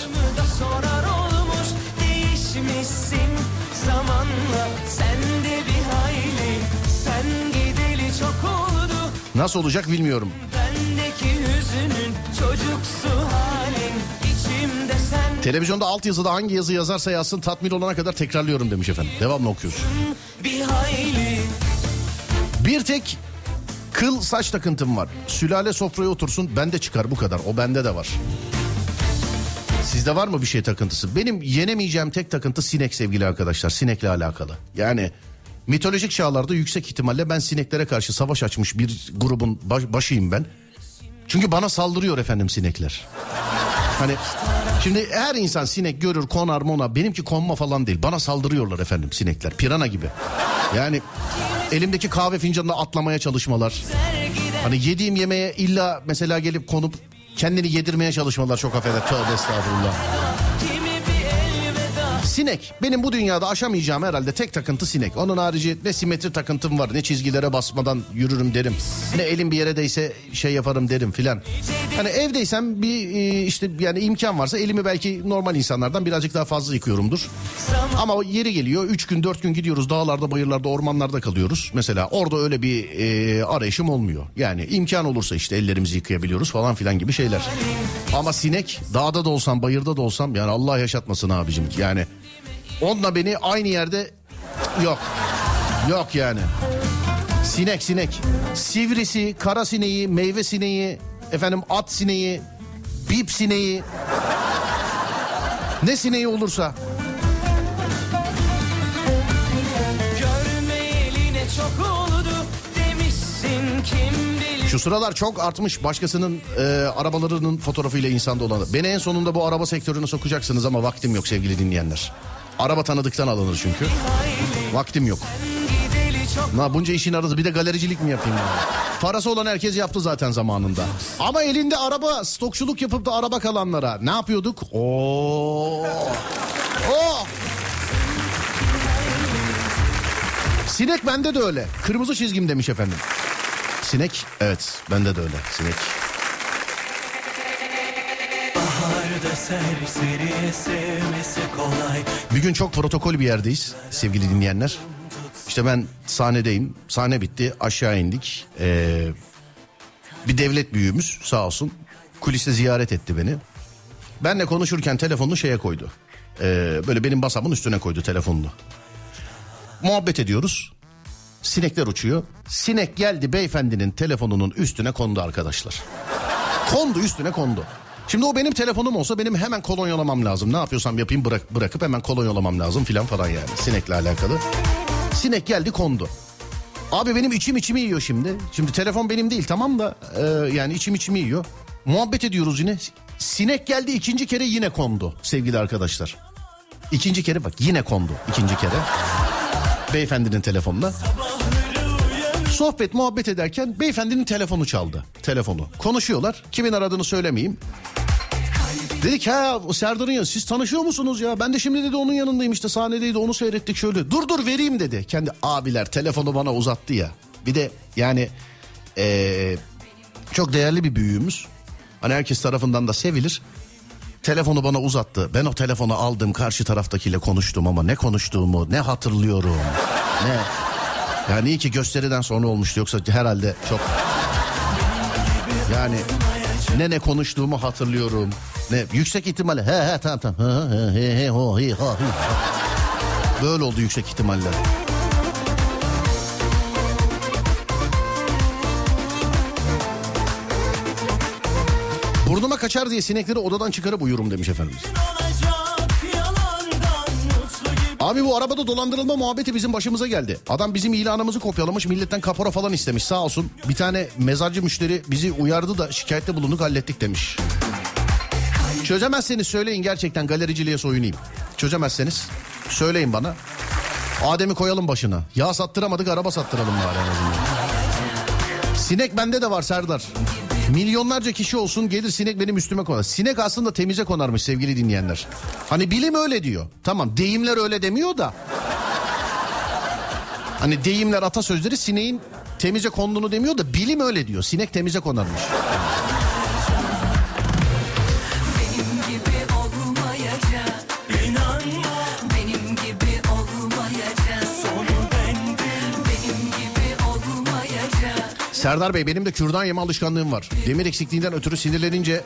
Speaker 4: Zamanla sen de bir hayli sen gideli çok oldu
Speaker 3: Nasıl olacak bilmiyorum.
Speaker 4: bendeki hüzünün çocuksu halin içimde sen
Speaker 3: Televizyonda altyazıda hangi yazı yazarsa yazsın tatmin olana kadar tekrarlıyorum demiş efendim. Devamlı okuyoruz.
Speaker 4: bir hayli
Speaker 3: Bir tek kıl saç takıntım var. Sülale sofraya otursun bende çıkar bu kadar. O bende de var. Sizde var mı bir şey takıntısı? Benim yenemeyeceğim tek takıntı sinek sevgili arkadaşlar. Sinekle alakalı. Yani mitolojik çağlarda yüksek ihtimalle ben sineklere karşı savaş açmış bir grubun baş- başıyım ben. Çünkü bana saldırıyor efendim sinekler. Hani şimdi her insan sinek görür konar mona benimki konma falan değil. Bana saldırıyorlar efendim sinekler pirana gibi. Yani elimdeki kahve fincanına atlamaya çalışmalar. Hani yediğim yemeğe illa mesela gelip konup kendini yedirmeye çalışmalar çok affeder. Tövbe estağfurullah. Sinek. Benim bu dünyada aşamayacağım herhalde tek takıntı sinek. Onun harici ne simetri takıntım var ne çizgilere basmadan yürürüm derim. Ne elim bir yere değse şey yaparım derim filan. Hani evdeysem bir e, işte yani imkan varsa elimi belki normal insanlardan birazcık daha fazla yıkıyorumdur. Ama yeri geliyor 3 gün 4 gün gidiyoruz dağlarda bayırlarda ormanlarda kalıyoruz. Mesela orada öyle bir e, arayışım olmuyor. Yani imkan olursa işte ellerimizi yıkayabiliyoruz falan filan gibi şeyler. Ama sinek dağda da olsam bayırda da olsam yani Allah yaşatmasın abicim. Yani onunla beni aynı yerde yok. Yok yani. Sinek sinek. Sivrisi, kara sineği, meyve sineği, efendim at sineği, bip sineği. Ne sineği olursa. Şu sıralar çok artmış başkasının e, arabalarının fotoğrafıyla insanda olanı. Beni en sonunda bu araba sektörüne sokacaksınız ama vaktim yok sevgili dinleyenler. Araba tanıdıktan alınır çünkü. Vaktim yok. Na bunca işin arası bir de galericilik mi yapayım yani? Parası olan herkes yaptı zaten zamanında. Ama elinde araba stokçuluk yapıp da araba kalanlara ne yapıyorduk? Oo. Oo. Sinek bende de öyle. Kırmızı çizgim demiş efendim. Sinek evet bende de öyle sinek. Bir gün çok protokol bir yerdeyiz sevgili dinleyenler. İşte ben sahnedeyim. Sahne bitti. Aşağı indik. Ee, bir devlet büyüğümüz sağ olsun kuliste ziyaret etti beni. Benle konuşurken telefonunu şeye koydu. Ee, böyle benim basamın üstüne koydu telefonunu. Muhabbet ediyoruz. Sinekler uçuyor. Sinek geldi beyefendinin telefonunun üstüne kondu arkadaşlar. Kondu üstüne kondu. Şimdi o benim telefonum olsa benim hemen kolonyalamam lazım. Ne yapıyorsam yapayım bırak, bırakıp hemen kolonyalamam lazım filan falan yani. Sinekle alakalı. Sinek geldi kondu. Abi benim içim içimi yiyor şimdi. Şimdi telefon benim değil tamam da e, yani içim içimi yiyor. Muhabbet ediyoruz yine. Sinek geldi ikinci kere yine kondu sevgili arkadaşlar. İkinci kere bak yine kondu ikinci kere. Beyefendinin telefonuna. Sohbet muhabbet ederken beyefendinin telefonu çaldı. Telefonu. Konuşuyorlar. Kimin aradığını söylemeyeyim. Dedik ha Serdar'ın yanı siz tanışıyor musunuz ya? Ben de şimdi dedi onun yanındayım işte sahnedeydi onu seyrettik şöyle. Dur dur vereyim dedi. Kendi abiler telefonu bana uzattı ya. Bir de yani eee, çok değerli bir büyüğümüz. Hani herkes tarafından da sevilir. Telefonu bana uzattı. Ben o telefonu aldım karşı taraftakiyle konuştum ama ne konuştuğumu ne hatırlıyorum. Ne yani iyi ki gösteriden sonra olmuştu yoksa herhalde çok yani ne ne konuştuğumu hatırlıyorum. Ne yüksek ihtimalle he he tamam tamam he he he he ho hi ha. Böyle oldu yüksek ihtimalle. Burnuma kaçar diye sinekleri odadan çıkarıp uyurum demiş efendimiz. Abi bu arabada dolandırılma muhabbeti bizim başımıza geldi. Adam bizim ilanımızı kopyalamış milletten kapora falan istemiş sağ olsun. Bir tane mezarcı müşteri bizi uyardı da şikayette bulunduk hallettik demiş. Çözemezseniz söyleyin gerçekten galericiliğe soyunayım. Çözemezseniz söyleyin bana. Adem'i koyalım başına. Yağ sattıramadık araba sattıralım bari en azından. Sinek bende de var Serdar. Milyonlarca kişi olsun gelir sinek benim üstüme konar. Sinek aslında temize konarmış sevgili dinleyenler. Hani bilim öyle diyor. Tamam deyimler öyle demiyor da. Hani deyimler atasözleri sineğin temize konduğunu demiyor da bilim öyle diyor. Sinek temize konarmış. Serdar Bey benim de kürdan yeme alışkanlığım var. Demir eksikliğinden ötürü sinirlenince...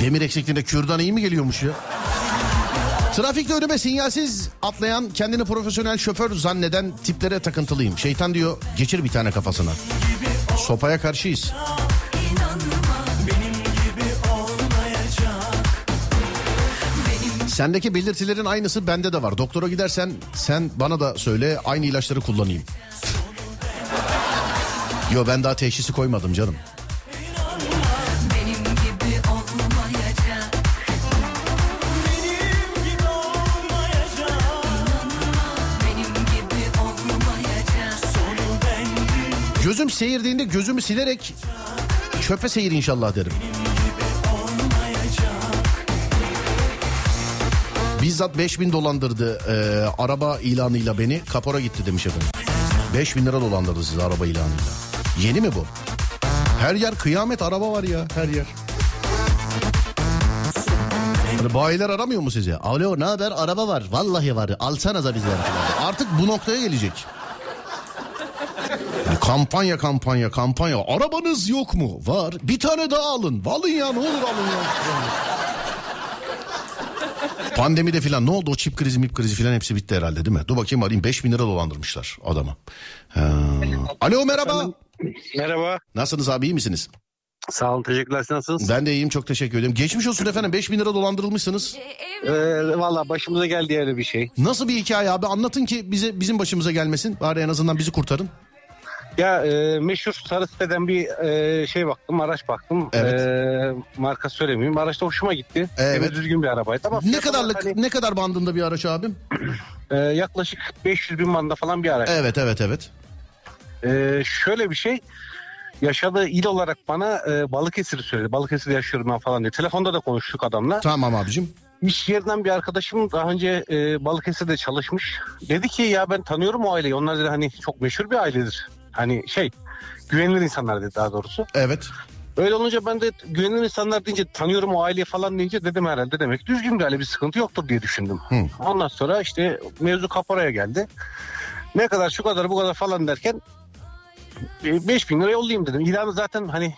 Speaker 3: Demir eksikliğinde kürdan iyi mi geliyormuş ya? Trafikte önüme sinyalsiz atlayan kendini profesyonel şoför zanneden tiplere takıntılıyım. Şeytan diyor geçir bir tane kafasına. Sopaya karşıyız. Sendeki belirtilerin aynısı bende de var. Doktora gidersen sen bana da söyle aynı ilaçları kullanayım. Yo ben daha teşhisi koymadım canım. Gözüm seyirdiğinde gözümü silerek çöpe seyir inşallah derim. Bizzat 5000 dolandırdı e, araba ilanıyla beni. Kapora gitti demiş efendim. 5000 lira dolandırdı sizi araba ilanıyla. Yeni mi bu? Her yer kıyamet araba var ya her yer. Hani bayiler aramıyor mu sizi? Alo ne haber araba var. Vallahi var. Alsanıza bizi. Artık bu noktaya gelecek. Yani kampanya kampanya kampanya. Arabanız yok mu? Var. Bir tane daha alın. Alın ya ne olur alın ya. Pandemide filan ne oldu o çip krizi mip krizi filan hepsi bitti herhalde değil mi? Dur bakayım arayayım 5000 lira dolandırmışlar adamı. Ha. Alo merhaba.
Speaker 11: Merhaba.
Speaker 3: Nasılsınız abi iyi misiniz?
Speaker 11: Sağ olun teşekkürler siz nasılsınız?
Speaker 3: Ben de iyiyim çok teşekkür ederim. Geçmiş olsun efendim 5000 lira dolandırılmışsınız.
Speaker 11: Ee, Valla başımıza geldi öyle bir şey.
Speaker 3: Nasıl bir hikaye abi anlatın ki bize bizim başımıza gelmesin. Bari en azından bizi kurtarın.
Speaker 11: Ya e, meşhur sarı siteden bir e, şey baktım araç baktım.
Speaker 3: Evet.
Speaker 11: E, marka söylemeyeyim. Araç da hoşuma gitti.
Speaker 3: Evet.
Speaker 11: Evet. düzgün bir arabaydı ama
Speaker 3: Ne kadarlık
Speaker 11: hani,
Speaker 3: ne kadar bandında bir araç abim?
Speaker 11: e, yaklaşık 500 bin manda falan bir araç.
Speaker 3: Evet evet evet.
Speaker 11: E, şöyle bir şey yaşadığı il olarak bana e, Balıkesir'i söyledi. Balıkesir'de yaşıyorum ben falan diye. Telefonda da konuştuk adamla.
Speaker 3: Tamam abicim.
Speaker 11: İş yerinden bir arkadaşım daha önce e, Balıkesir'de çalışmış. Dedi ki ya ben tanıyorum o aileyi. Onlar dedi hani çok meşhur bir ailedir. Hani şey güvenilir insanlar dedi daha doğrusu.
Speaker 3: Evet.
Speaker 11: Öyle olunca ben de güvenilir insanlar deyince tanıyorum o aileyi falan deyince dedim herhalde demek düzgün bir aile bir sıkıntı yoktur diye düşündüm.
Speaker 3: Hı.
Speaker 11: Ondan sonra işte mevzu kaparaya geldi. Ne kadar şu kadar bu kadar falan derken 5 bin lira yollayayım dedim. İlanı zaten hani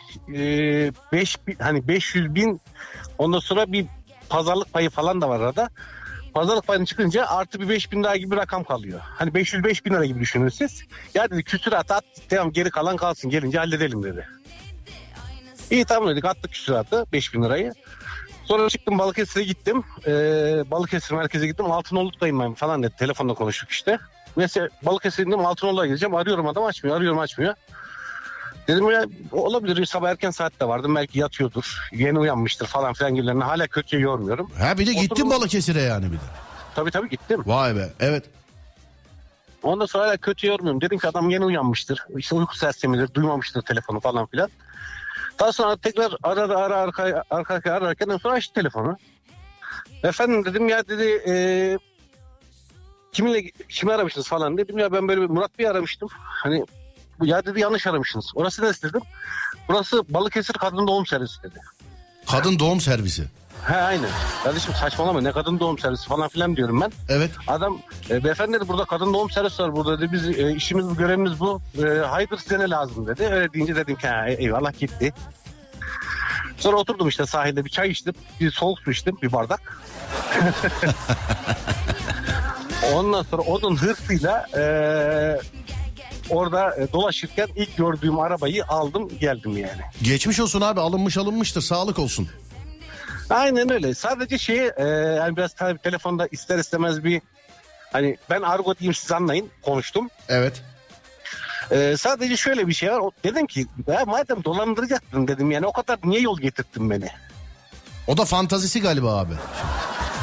Speaker 11: 5 hani 500 bin ondan sonra bir pazarlık payı falan da var arada. Pazarlık payını çıkınca artı bir 5 bin daha gibi bir rakam kalıyor. Hani 505 bin lira gibi düşünün siz. Ya dedi küsuratı at tamam geri kalan kalsın gelince halledelim dedi. İyi tamam dedik attık küsuratı 5 bin lirayı. Sonra çıktım Balıkesir'e gittim. Ee, Balıkesir merkeze gittim. Altınoluk'tayım ben falan dedi. Telefonla konuştuk işte. Neyse Balıkesir'e indim Altınoluk'a gideceğim. Arıyorum adam açmıyor. Arıyorum açmıyor. Dedim ya olabilir sabah erken saatte vardım belki yatıyordur. Yeni uyanmıştır falan filan gibilerini hala kötüye yormuyorum.
Speaker 3: Ha bir de gittin
Speaker 11: Oturdum-
Speaker 3: Balıkesir'e yani bir de.
Speaker 11: Tabii tabii gittim.
Speaker 3: Vay be evet.
Speaker 11: Ondan sonra hala kötü yormuyorum. Dedim ki adam yeni uyanmıştır. İşte uyku sersemidir. Duymamıştır telefonu falan filan. Daha sonra tekrar ara ara ara arka, arka ararken en sonra açtı telefonu. Efendim dedim ya dedi e, kiminle kimi aramışsınız falan dedim ya ben böyle Murat Bey'i aramıştım. Hani ya dedi yanlış aramışsınız. Orası neresi dedim. Burası Balıkesir Kadın Doğum Servisi dedi.
Speaker 3: Kadın doğum servisi.
Speaker 11: He aynen. Kardeşim saçmalama ne kadın doğum servisi falan filan diyorum ben.
Speaker 3: Evet.
Speaker 11: Adam e, beyefendi dedi burada kadın doğum servisi var burada dedi. Biz e, işimiz bu görevimiz bu. E, hayırdır size ne lazım dedi. Öyle deyince dedim ki ha, eyvallah gitti. Sonra oturdum işte sahilde bir çay içtim. Bir soğuk su içtim bir bardak. Ondan sonra onun hırsıyla e, orada e, dolaşırken ilk gördüğüm arabayı aldım geldim yani.
Speaker 3: Geçmiş olsun abi alınmış alınmıştır sağlık olsun.
Speaker 11: Aynen öyle. Sadece şeyi e, yani biraz tabii telefonda ister istemez bir hani ben argo diyeyim siz anlayın konuştum.
Speaker 3: Evet.
Speaker 11: E, sadece şöyle bir şey var. Dedim ki ya madem dolandıracaktın dedim yani o kadar niye yol getirttin beni?
Speaker 3: O da fantazisi galiba abi.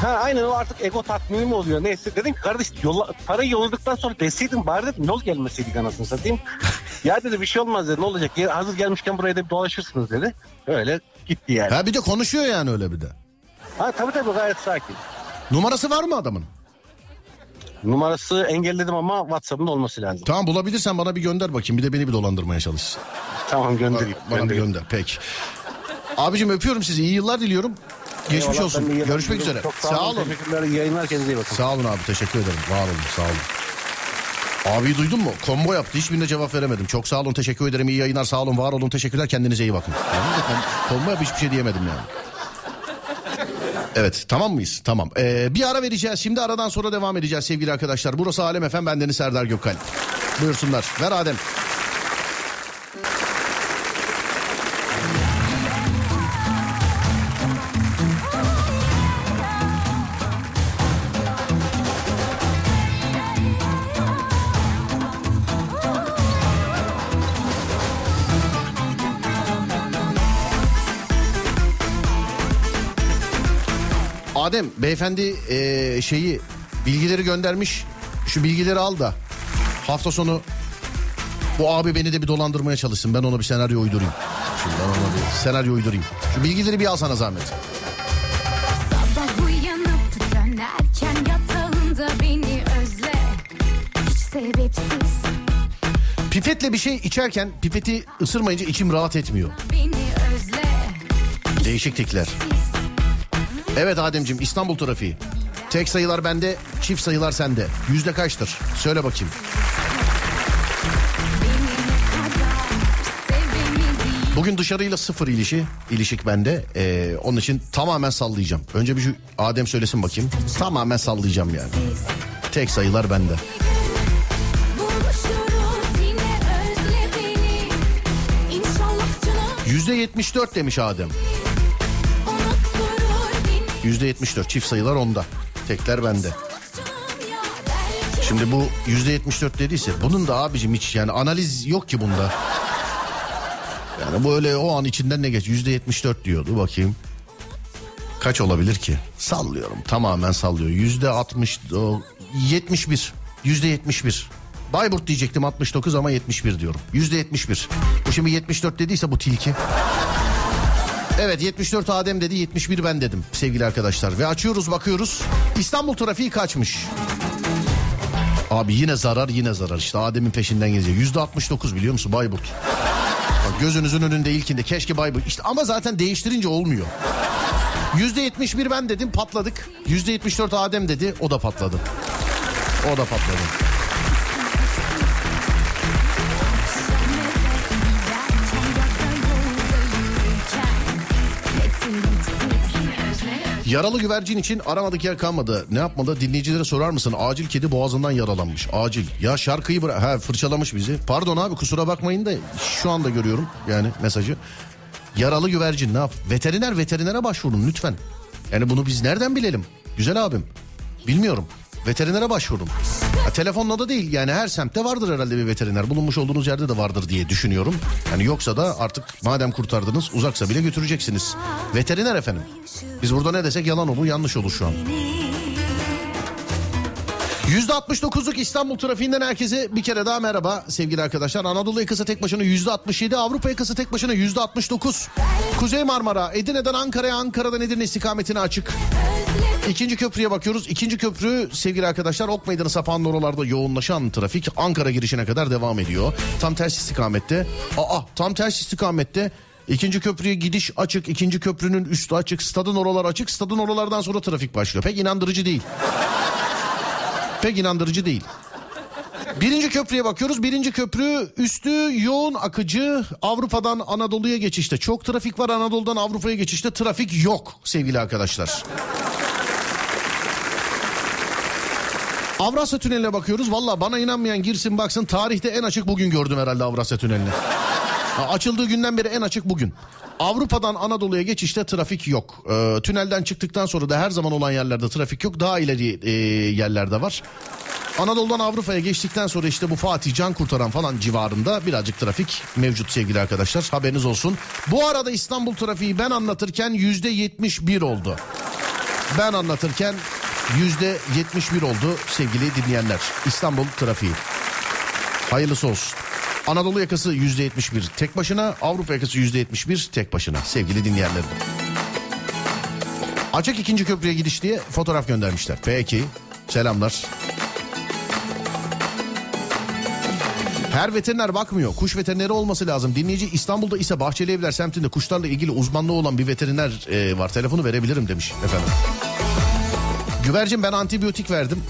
Speaker 11: Ha aynen o artık ego tatmini mi oluyor neyse. Dedim ki kardeş yolla, parayı yolladıktan sonra deseydin bari dedim yol gelmeseydik anasını satayım. ya dedi bir şey olmaz dedi ne olacak Ya hazır gelmişken buraya da bir dolaşırsınız dedi. Öyle gitti yani.
Speaker 3: Ha bir de konuşuyor yani öyle bir de.
Speaker 11: Ha tabii tabii gayet sakin.
Speaker 3: Numarası var mı adamın?
Speaker 11: Numarası engelledim ama WhatsApp'ında olması lazım.
Speaker 3: Tamam bulabilirsen bana bir gönder bakayım. Bir de beni bir dolandırmaya çalış.
Speaker 11: Tamam göndereyim.
Speaker 3: Bana bir
Speaker 11: göndereyim.
Speaker 3: gönder. Peki. Abicim öpüyorum sizi. İyi yıllar diliyorum. Geçmiş olsun. Görüşmek üzere.
Speaker 11: Çok
Speaker 3: Sağ, olun.
Speaker 11: Teşekkürler. Yayınlar. Kendinize iyi bakın.
Speaker 3: Sağ olun abi. Teşekkür ederim. Var olun. Sağ olun. Abi duydun mu? Combo yaptı. Hiçbirine cevap veremedim. Çok sağ olun. Teşekkür ederim. İyi yayınlar. Sağ olun. Var olun. Teşekkürler. Kendinize iyi bakın. Yani de kom- combo yap hiçbir şey diyemedim yani. Evet tamam mıyız? Tamam. Ee, bir ara vereceğiz. Şimdi aradan sonra devam edeceğiz sevgili arkadaşlar. Burası Alem Efem. Ben Deniz Serdar Gökalp. Buyursunlar. Ver Adem. Adem beyefendi ee, şeyi bilgileri göndermiş. Şu bilgileri al da hafta sonu bu abi beni de bir dolandırmaya çalışsın. Ben ona bir senaryo uydurayım. Şimdi ben ona bir senaryo uydurayım. Şu bilgileri bir al sana zahmet. Pipetle bir şey içerken pipeti ısırmayınca içim rahat etmiyor. Değişik tikler. Evet Ademciğim İstanbul trafiği. Tek sayılar bende, çift sayılar sende. Yüzde kaçtır? Söyle bakayım. Bugün dışarıyla sıfır ilişki, ilişik bende. Ee, onun için tamamen sallayacağım. Önce bir şu Adem söylesin bakayım. Tamamen sallayacağım yani. Tek sayılar bende. Yüzde yetmiş dört demiş Adem.
Speaker 10: Unutturur beni
Speaker 3: Yüzde yetmiş dört çift sayılar onda. Tekler bende. Şimdi bu yüzde yetmiş dört dediyse bunun da abicim hiç yani analiz yok ki bunda. Yani bu öyle o an içinden ne geç yüzde yetmiş dört diyordu bakayım. Kaç olabilir ki? Sallıyorum tamamen sallıyor. Yüzde altmış yetmiş bir. Yüzde yetmiş bir. Bayburt diyecektim 69 ama 71 diyorum. Yüzde 71. Bu şimdi 74 dediyse bu tilki. Evet 74 Adem dedi 71 ben dedim sevgili arkadaşlar. Ve açıyoruz bakıyoruz. İstanbul trafiği kaçmış? Abi yine zarar yine zarar işte Adem'in peşinden geziyor. Yüzde 69 biliyor musun Bayburt? Bak gözünüzün önünde ilkinde keşke Bayburt. İşte ama zaten değiştirince olmuyor. Yüzde 71 ben dedim patladık. Yüzde 74 Adem dedi o da patladı. O da patladı. Yaralı güvercin için aramadık yer kalmadı. Ne yapmalı? Dinleyicilere sorar mısın? Acil kedi boğazından yaralanmış. Acil. Ya şarkıyı bırak. Ha fırçalamış bizi. Pardon abi kusura bakmayın da şu anda görüyorum yani mesajı. Yaralı güvercin ne yap? Veteriner veterinere başvurun lütfen. Yani bunu biz nereden bilelim? Güzel abim. Bilmiyorum. Veterinere başvurun. Ha, telefonla da değil yani her semtte vardır herhalde bir veteriner. Bulunmuş olduğunuz yerde de vardır diye düşünüyorum. Yani yoksa da artık madem kurtardınız uzaksa bile götüreceksiniz. Veteriner efendim. Biz burada ne desek yalan olur yanlış olur şu an. %69'luk İstanbul trafiğinden herkese bir kere daha merhaba sevgili arkadaşlar. Anadolu yakası tek başına %67, Avrupa yakası tek başına %69. Kuzey Marmara, Edirne'den Ankara'ya, Ankara'dan Edirne istikametine açık. İkinci köprüye bakıyoruz. İkinci köprü sevgili arkadaşlar Ok Meydanı sapağının oralarda yoğunlaşan trafik Ankara girişine kadar devam ediyor. Tam ters istikamette. Aa tam ters istikamette. İkinci köprüye gidiş açık. ikinci köprünün üstü açık. Stadın oralar açık. Stadın oralardan sonra trafik başlıyor. Pek inandırıcı değil. Pek inandırıcı değil. Birinci köprüye bakıyoruz. Birinci köprü üstü yoğun akıcı. Avrupa'dan Anadolu'ya geçişte çok trafik var. Anadolu'dan Avrupa'ya geçişte trafik yok sevgili arkadaşlar. Avrasya Tüneli'ne bakıyoruz. Valla bana inanmayan girsin baksın. Tarihte en açık bugün gördüm herhalde Avrasya Tüneli'ni. Açıldığı günden beri en açık bugün. Avrupa'dan Anadolu'ya geçişte trafik yok. Ee, tünelden çıktıktan sonra da her zaman olan yerlerde trafik yok. Daha ileri e, yerlerde var. Anadolu'dan Avrupa'ya geçtikten sonra işte bu Fatih Can Kurtaran falan civarında birazcık trafik mevcut sevgili arkadaşlar. Haberiniz olsun. Bu arada İstanbul trafiği ben anlatırken yüzde 71 oldu. Ben anlatırken yüzde 71 oldu sevgili dinleyenler. İstanbul trafiği. Hayırlısı olsun. Anadolu yakası yüzde 71 tek başına, Avrupa yakası yüzde 71 tek başına sevgili dinleyenlerim. Açık ikinci köprüye gidiş diye fotoğraf göndermişler. Peki selamlar. Her veteriner bakmıyor. Kuş veterineri olması lazım. Dinleyici İstanbul'da ise Bahçeli Evler semtinde kuşlarla ilgili uzmanlığı olan bir veteriner e, var. Telefonu verebilirim demiş efendim. Güvercin ben antibiyotik verdim.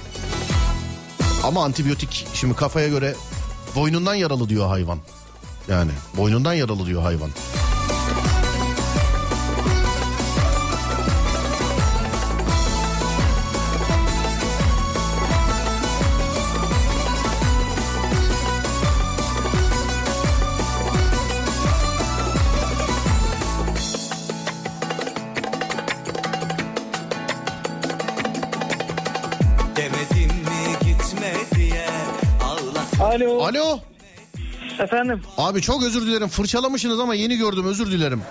Speaker 3: Ama antibiyotik şimdi kafaya göre boynundan yaralı diyor hayvan. Yani boynundan yaralı diyor hayvan.
Speaker 12: Alo. Efendim.
Speaker 3: Abi çok özür dilerim. Fırçalamışsınız ama yeni gördüm özür dilerim.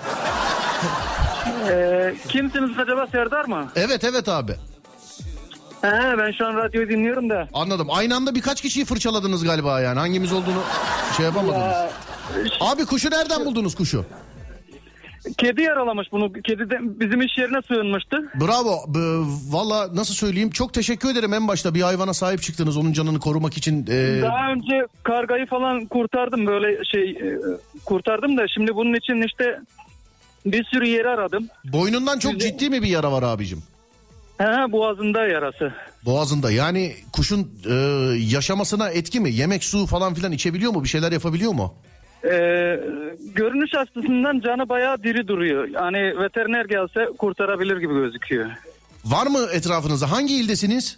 Speaker 12: Ee, kimsiniz acaba Serdar mı?
Speaker 3: Evet evet abi.
Speaker 12: He, ben şu an radyoyu dinliyorum da.
Speaker 3: Anladım. Aynı anda birkaç kişiyi fırçaladınız galiba yani. Hangimiz olduğunu şey yapamadınız.
Speaker 12: Ya,
Speaker 3: Abi kuşu nereden buldunuz kuşu?
Speaker 12: Kedi yaralamış bunu. Kedi de bizim iş yerine sığınmıştı.
Speaker 3: Bravo. B- Valla nasıl söyleyeyim çok teşekkür ederim en başta bir hayvana sahip çıktınız onun canını korumak için. Ee,
Speaker 12: Daha önce kargayı falan kurtardım böyle şey e, kurtardım da şimdi bunun için işte bir sürü yeri aradım.
Speaker 3: boynundan çok ciddi mi bir yara var abicim?
Speaker 12: He, boğazında yarası.
Speaker 3: Boğazında yani kuşun e, yaşamasına etki mi? Yemek su falan filan içebiliyor mu? Bir şeyler yapabiliyor mu?
Speaker 12: Ee, görünüş açısından canı bayağı diri duruyor. Yani veteriner gelse kurtarabilir gibi gözüküyor.
Speaker 3: Var mı etrafınızda? Hangi ildesiniz?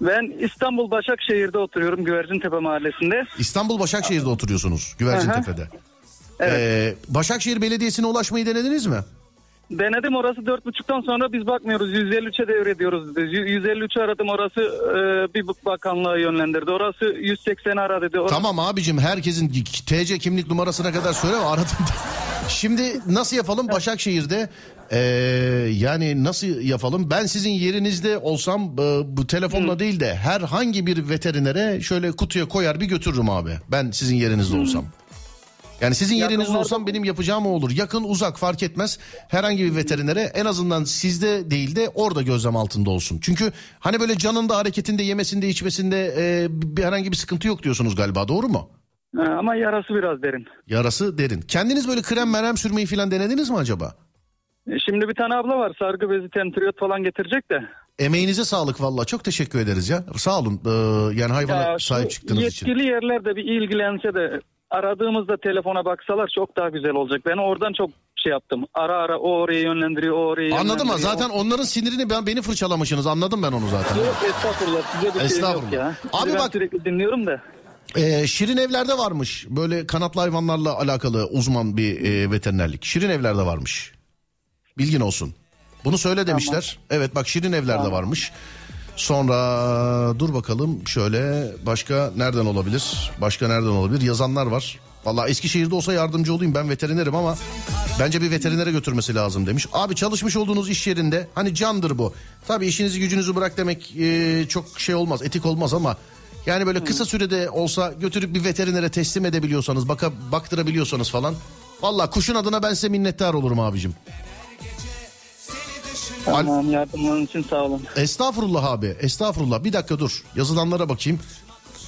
Speaker 12: Ben İstanbul Başakşehir'de oturuyorum Güvercintepe mahallesinde.
Speaker 3: İstanbul Başakşehir'de oturuyorsunuz Güvercintepe'de. Ee, Başakşehir Belediyesi'ne ulaşmayı denediniz mi?
Speaker 12: Denedim orası dört buçuktan sonra biz bakmıyoruz 153'e devrediyoruz. dedi. 153'ü aradım orası e, bir bakanlığa yönlendirdi. Orası 180'i ara dedi. Orası-
Speaker 3: Tamam abicim herkesin TC kimlik numarasına kadar söyle aradım. Şimdi nasıl yapalım Başakşehir'de ee, yani nasıl yapalım ben sizin yerinizde olsam e, bu telefonla değil de herhangi bir veterinere şöyle kutuya koyar bir götürürüm abi ben sizin yerinizde olsam. Yani sizin yerinizde olsam benim yapacağım o olur. Yakın uzak fark etmez. Herhangi bir veterinere en azından sizde değil de orada gözlem altında olsun. Çünkü hani böyle canında hareketinde yemesinde içmesinde e, bir herhangi bir sıkıntı yok diyorsunuz galiba doğru mu?
Speaker 12: Ama yarası biraz derin.
Speaker 3: Yarası derin. Kendiniz böyle krem merem sürmeyi falan denediniz mi acaba?
Speaker 12: E, Şimdi bir tane abla var sargı bezi tentriyot falan getirecek de.
Speaker 3: Emeğinize sağlık valla çok teşekkür ederiz ya. Sağ olun ee, yani hayvana
Speaker 12: Ya
Speaker 3: sahip çıktığınız için.
Speaker 12: yetkili yerlerde bir ilgilense de aradığımızda telefona baksalar çok daha güzel olacak. Ben oradan çok şey yaptım. Ara ara o oraya yönlendiriyor, o oraya
Speaker 3: Anladım ama
Speaker 12: yönlendiriyor.
Speaker 3: zaten onların sinirini ben beni fırçalamışsınız anladım ben onu zaten.
Speaker 12: Yok estağfurullah size bir şey yok
Speaker 3: Estağfurullah.
Speaker 12: ya.
Speaker 3: Abi
Speaker 12: ben
Speaker 3: bak-
Speaker 12: sürekli dinliyorum da.
Speaker 3: Ee, şirin evlerde varmış böyle kanatlı hayvanlarla alakalı uzman bir e, veterinerlik. Şirin evlerde varmış. Bilgin olsun. Bunu söyle demişler. Evet bak şirin evlerde varmış. Sonra dur bakalım şöyle başka nereden olabilir? Başka nereden olabilir? Yazanlar var. Valla Eskişehir'de olsa yardımcı olayım ben veterinerim ama bence bir veterinere götürmesi lazım demiş. Abi çalışmış olduğunuz iş yerinde hani candır bu. Tabii işinizi gücünüzü bırak demek e, çok şey olmaz etik olmaz ama yani böyle kısa sürede olsa götürüp bir veterinere teslim edebiliyorsanız baka, baktırabiliyorsanız falan. Valla kuşun adına ben size minnettar olurum abicim.
Speaker 12: Tamam yardımların için sağ olun.
Speaker 3: Estağfurullah abi estağfurullah bir dakika dur yazılanlara bakayım.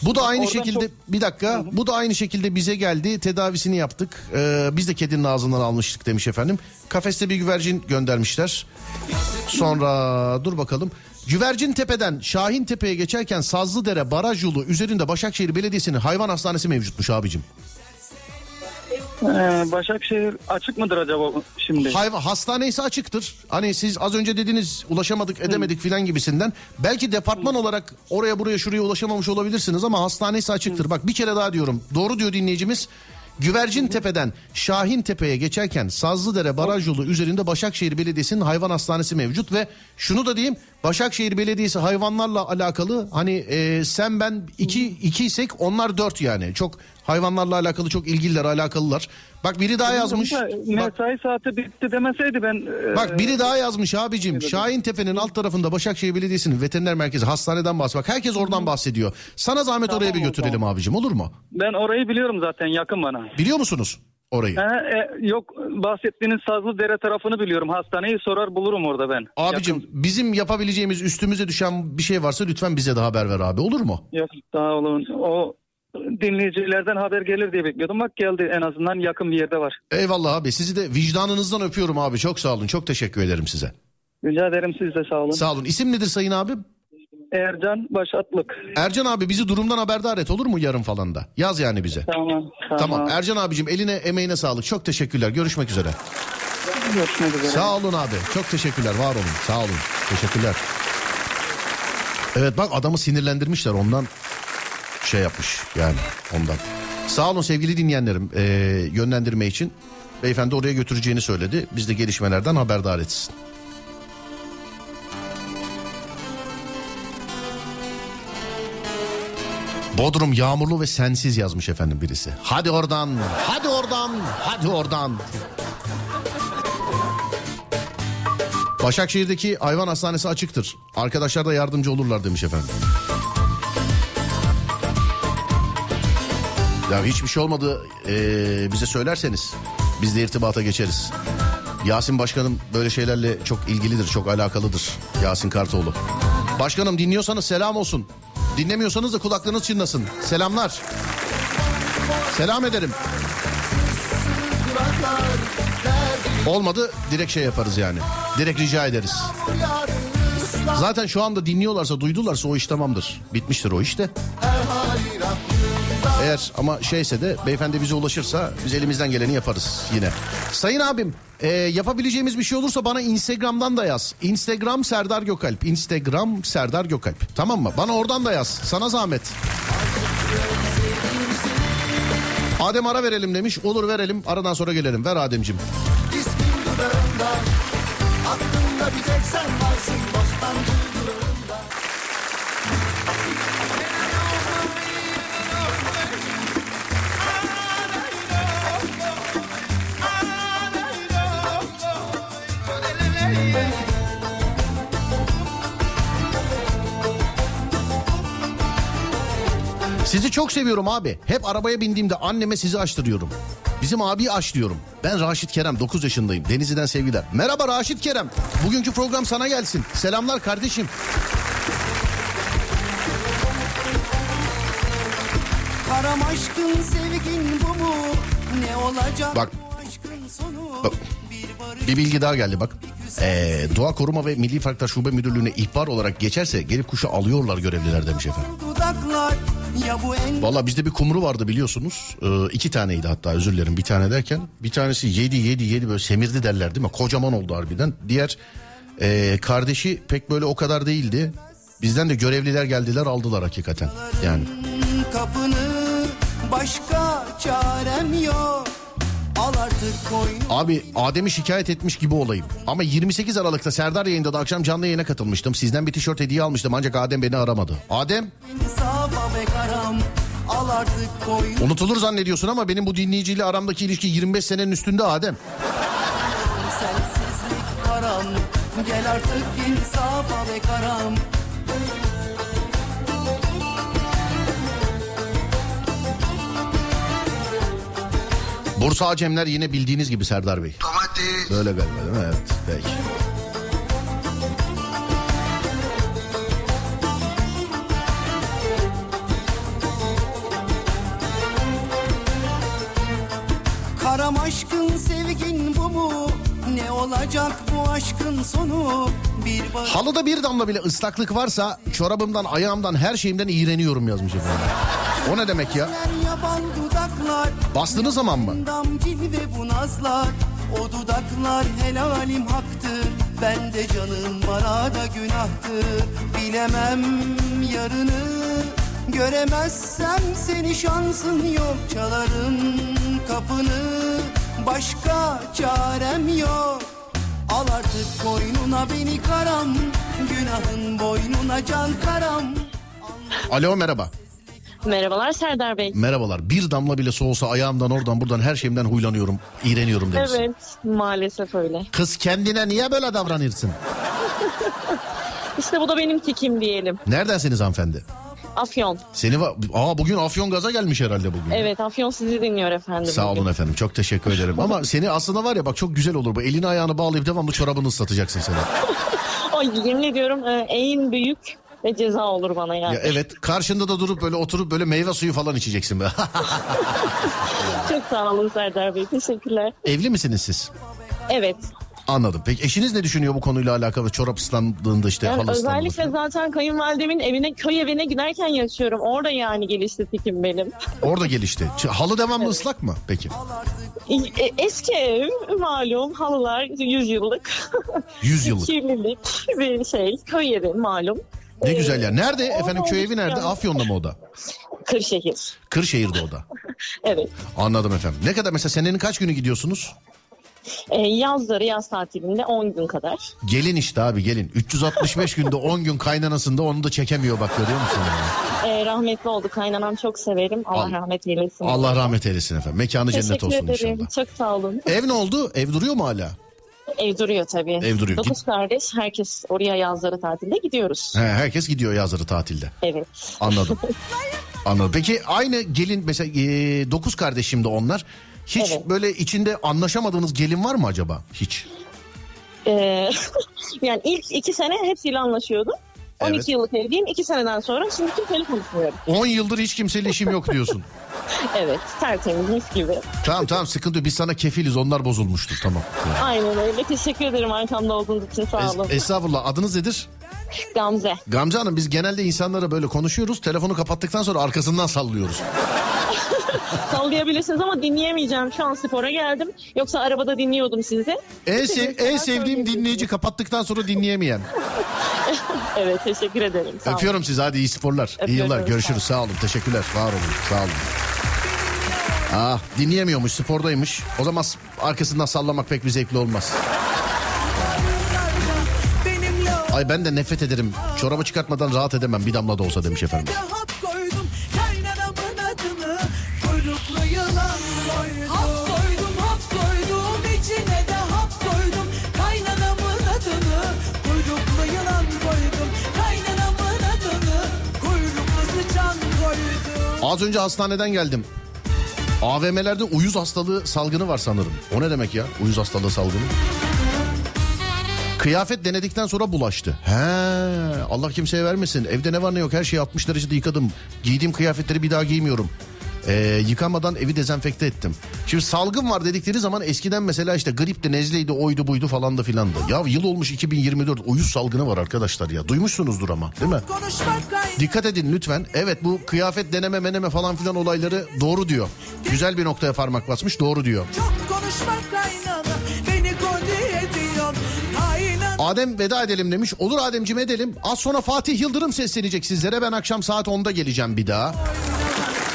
Speaker 3: Bu da aynı
Speaker 12: Oradan
Speaker 3: şekilde
Speaker 12: çok-
Speaker 3: bir dakika bu da aynı şekilde bize geldi tedavisini yaptık. Ee, biz de kedinin ağzından almıştık demiş efendim. Kafeste bir güvercin göndermişler. Sonra dur bakalım. Güvercin Tepe'den Şahin Tepe'ye geçerken Sazlıdere Baraj yolu üzerinde Başakşehir Belediyesi'nin hayvan hastanesi mevcutmuş abicim.
Speaker 12: Ee, Başakşehir açık mıdır acaba şimdi?
Speaker 3: Hayvan hastanesi açıktır. Hani siz az önce dediniz ulaşamadık edemedik filan gibisinden. Belki departman olarak oraya buraya şuraya ulaşamamış olabilirsiniz ama hastanesi açıktır. Bak bir kere daha diyorum. Doğru diyor dinleyicimiz. Güvercin Tepe'den Şahin Tepe'ye geçerken Sazlıdere Baraj yolu üzerinde Başakşehir Belediyesi'nin hayvan hastanesi mevcut ve şunu da diyeyim Başakşehir Belediyesi hayvanlarla alakalı hani e, sen ben iki, iki isek onlar dört yani çok hayvanlarla alakalı çok ilgililer alakalılar. Bak biri daha yazmış. Bak,
Speaker 12: Mesai saati bitti demeseydi ben... e,
Speaker 3: Bak biri daha yazmış abicim. Şahin Tepe'nin alt tarafında Başakşehir Belediyesi'nin veteriner merkezi hastaneden bahsediyor. Bak herkes oradan bahsediyor. Sana zahmet oraya bir götürelim abicim olur mu?
Speaker 12: Ben orayı biliyorum zaten yakın bana.
Speaker 3: Biliyor musunuz orayı?
Speaker 12: He, e, yok bahsettiğiniz Sazlıdere tarafını biliyorum. Hastaneyi sorar bulurum orada ben.
Speaker 3: Abicim bizim yapabileceğimiz üstümüze düşen bir şey varsa lütfen bize de haber ver abi olur mu?
Speaker 12: Yok sağ olun. O dinleyicilerden haber gelir diye bekliyordum. Bak geldi en azından yakın bir yerde var.
Speaker 3: Eyvallah abi sizi de vicdanınızdan öpüyorum abi çok sağ olun çok teşekkür ederim size.
Speaker 12: Rica ederim siz de sağ olun.
Speaker 3: Sağ olun isim nedir sayın abi?
Speaker 12: Ercan Başatlık.
Speaker 3: Ercan abi bizi durumdan haberdar et olur mu yarın falan da? Yaz yani bize.
Speaker 12: Tamam. Tamam.
Speaker 3: Tamam Ercan abicim eline emeğine sağlık çok teşekkürler görüşmek üzere.
Speaker 12: Görüşmek üzere.
Speaker 3: Sağ olun abi. Çok teşekkürler. Var olun. Sağ olun. Teşekkürler. Evet bak adamı sinirlendirmişler ondan şey yapmış yani ondan. Sağ olun sevgili dinleyenlerim ee, yönlendirme için. Beyefendi oraya götüreceğini söyledi. Biz de gelişmelerden haberdar etsin. Bodrum yağmurlu ve sensiz yazmış efendim birisi. Hadi oradan, hadi oradan, hadi oradan. Başakşehir'deki hayvan hastanesi açıktır. Arkadaşlar da yardımcı olurlar demiş efendim. Ya hiçbir şey olmadı ee, bize söylerseniz biz de irtibata geçeriz. Yasin Başkanım böyle şeylerle çok ilgilidir, çok alakalıdır. Yasin Kartoğlu. Başkanım dinliyorsanız selam olsun. Dinlemiyorsanız da kulaklarınız çınlasın. Selamlar. Selam ederim. Olmadı direkt şey yaparız yani. Direkt rica ederiz. Zaten şu anda dinliyorlarsa duydularsa o iş tamamdır. Bitmiştir o işte. Eğer ama şeyse de beyefendi bize ulaşırsa biz elimizden geleni yaparız yine. Sayın abim e, yapabileceğimiz bir şey olursa bana Instagram'dan da yaz. Instagram Serdar Gökalp. Instagram Serdar Gökalp. Tamam mı? Bana oradan da yaz. Sana zahmet. Adem ara verelim demiş. Olur verelim. Aradan sonra gelelim. Ver Ademcim.
Speaker 13: İsmin dudağında Aklımda bir tek sen varsın Bostancı durağında
Speaker 3: Sizi çok seviyorum abi. Hep arabaya bindiğimde anneme sizi açtırıyorum. Bizim abi aç diyorum. Ben Raşit Kerem 9 yaşındayım. Denizli'den sevgiler. Merhaba Raşit Kerem. Bugünkü program sana gelsin. Selamlar kardeşim.
Speaker 13: Karam aşkın sevgin bu mu? Ne olacak
Speaker 3: Bak. Bak, Bir bilgi daha geldi bak. Ee, Doğa Koruma ve Milli Parklar Şube Müdürlüğü'ne ihbar olarak geçerse gelip kuşu alıyorlar görevliler demiş efendim.
Speaker 13: Dudaklar
Speaker 3: Valla bizde bir kumru vardı biliyorsunuz. Ee, iki taneydi hatta özür dilerim bir tane derken. Bir tanesi yedi yedi yedi böyle semirdi derler değil mi? Kocaman oldu harbiden. Diğer e, kardeşi pek böyle o kadar değildi. Bizden de görevliler geldiler aldılar hakikaten. Yani
Speaker 13: kapını Başka çarem yok
Speaker 3: Abi Adem'i şikayet etmiş gibi olayım. Ama 28 Aralık'ta Serdar yayında da akşam canlı yayına katılmıştım. Sizden bir tişört hediye almıştım ancak Adem beni aramadı. Adem unutulur zannediyorsun ama benim bu dinleyiciyle aramdaki ilişki 25 senenin üstünde Adem.
Speaker 13: Sensizlik karam Gel artık insafa ve karam
Speaker 3: Bursa Acemler yine bildiğiniz gibi Serdar Bey.
Speaker 14: Domates.
Speaker 3: Böyle galiba değil mi? Evet peki.
Speaker 13: Karam aşkın sevgin bu mu? Ne olacak bu aşkın sonu? Bir bak
Speaker 3: Halıda bir damla bile ıslaklık varsa çorabımdan, ayağımdan, her şeyimden iğreniyorum yazmış efendim. O ne demek ya? Bastığınız zaman mı?
Speaker 13: O dudaklar helalim haktır. Ben de canım bana da günahtır. Bilemem yarını Göremezsem seni şansın yok. Çalarım kapını Başka çarem yok. Al artık koynuna beni karam. Günahın boynuna can karam.
Speaker 3: Alo merhaba.
Speaker 15: Merhabalar Serdar Bey.
Speaker 3: Merhabalar. Bir damla bile soğusa ayağımdan oradan buradan her şeyimden huylanıyorum. iğreniyorum demiş.
Speaker 15: Evet maalesef öyle.
Speaker 3: Kız kendine niye böyle davranırsın?
Speaker 15: İşte bu da benim tikim diyelim.
Speaker 3: Neredensiniz hanımefendi?
Speaker 15: Afyon.
Speaker 3: Seni va- Aa bugün Afyon gaza gelmiş herhalde bugün.
Speaker 15: Evet Afyon sizi dinliyor efendim.
Speaker 3: Sağ
Speaker 15: bugün.
Speaker 3: olun efendim. Çok teşekkür ederim. Ama seni aslında var ya bak çok güzel olur. Bu elini ayağını bağlayıp devamlı çorabını ıslatacaksın seni.
Speaker 15: Ay yemin ediyorum e, en büyük ve ceza olur bana yani.
Speaker 3: Ya evet karşında da durup böyle oturup böyle meyve suyu falan içeceksin be.
Speaker 15: Çok sağ olun Serdar Bey. Teşekkürler.
Speaker 3: Evli misiniz siz?
Speaker 15: Evet.
Speaker 3: Anladım. Peki eşiniz ne düşünüyor bu konuyla alakalı? Çorap ıslandığında işte
Speaker 15: Yani
Speaker 3: halı ıslandığında.
Speaker 15: özellikle zaten kayınvalidemin evine köy evine giderken yaşıyorum. Orada yani gelişti tikim benim.
Speaker 3: Orada gelişti. Halı devamlı ıslak mı peki?
Speaker 15: E, Eski ev malum halılar 100 yıllık.
Speaker 3: 100 yıllık.
Speaker 15: Kirlilik bir şey köy evi malum.
Speaker 3: Ne güzel ya. Nerede
Speaker 15: orada
Speaker 3: efendim köy evi nerede? Afyon'da mı o da?
Speaker 15: Kırşehir.
Speaker 3: Kırşehir'de o da.
Speaker 15: Evet.
Speaker 3: Anladım efendim. Ne kadar mesela senenin kaç günü gidiyorsunuz?
Speaker 15: E, yazları yaz tatilinde 10 gün kadar.
Speaker 3: Gelin işte abi gelin. 365 günde 10 gün kaynanasında onu da çekemiyor bak görüyor musun? Yani?
Speaker 15: E, rahmetli oldu kaynanam çok severim. Allah
Speaker 3: Al-
Speaker 15: rahmet eylesin.
Speaker 3: Allah rahmet eylesin efendim. Mekanı cennet
Speaker 15: Teşekkür
Speaker 3: olsun
Speaker 15: ederim.
Speaker 3: inşallah.
Speaker 15: Çok sağ olun.
Speaker 3: Ev ne oldu? Ev duruyor mu hala?
Speaker 15: Ev duruyor tabii.
Speaker 3: Ev duruyor.
Speaker 15: Dokuz kardeş herkes oraya yazları tatilde gidiyoruz.
Speaker 3: He, herkes gidiyor yazları tatilde.
Speaker 15: Evet.
Speaker 3: Anladım. Anladım. Peki aynı gelin mesela 9 kardeşim de onlar. Hiç
Speaker 15: Evet.
Speaker 3: böyle içinde anlaşamadığınız gelin var mı acaba? Hiç.
Speaker 15: E, yani ilk iki sene hepsiyle anlaşıyordum. 12
Speaker 3: Evet.
Speaker 15: yıllık evliyim. İki seneden sonra şimdi kimseyle konuşmuyorum.
Speaker 3: 10 yıldır hiç kimseyle işim yok diyorsun.
Speaker 15: Evet tertemiz mis gibi.
Speaker 3: tamam tamam sıkıntı yok. Biz sana kefiliz onlar bozulmuştur tamam.
Speaker 15: Aynen öyle. Teşekkür ederim arkamda olduğunuz için sağ olun.
Speaker 3: Es- estağfurullah adınız nedir?
Speaker 15: Gamze.
Speaker 3: Gamze Hanım biz genelde insanlara böyle konuşuyoruz. Telefonu kapattıktan sonra arkasından sallıyoruz.
Speaker 15: Sallayabilirsiniz ama dinleyemeyeceğim. Şu an spora geldim. Yoksa arabada dinliyordum sizi.
Speaker 3: En, sev- en sevdiğim dinleyici kapattıktan sonra dinleyemeyen.
Speaker 15: Evet teşekkür ederim. Sağ olun.
Speaker 3: Öpüyorum sizi hadi iyi sporlar. iyi
Speaker 15: Öpüyorum,
Speaker 3: yıllar
Speaker 15: sağ
Speaker 3: görüşürüz sağ olun teşekkürler var olun sağ olun. Ah dinleyemiyormuş spordaymış. O zaman arkasından sallamak pek bir zevkli olmaz. Ay ben de nefret ederim. Çorabı çıkartmadan rahat edemem bir damla da olsa demiş efendim. Az önce hastaneden geldim. AVM'lerde uyuz hastalığı salgını var sanırım. O ne demek ya? Uyuz hastalığı salgını. Kıyafet denedikten sonra bulaştı. He, Allah kimseye vermesin. Evde ne var ne yok her şeyi 60 derecede yıkadım. Giydiğim kıyafetleri bir daha giymiyorum. Ee, yıkamadan evi dezenfekte ettim. Şimdi salgın var dedikleri zaman eskiden mesela işte gripti, nezleydi, oydu buydu falan da filandı. Ya yıl olmuş 2024 uyuz salgını var arkadaşlar ya. Duymuşsunuzdur ama değil mi? Dikkat edin lütfen. Evet bu kıyafet deneme meneme falan filan olayları doğru diyor. Güzel bir noktaya parmak basmış doğru diyor. Adem veda edelim demiş. Olur Ademciğim edelim. Az sonra Fatih Yıldırım seslenecek sizlere. Ben akşam saat 10'da geleceğim bir daha.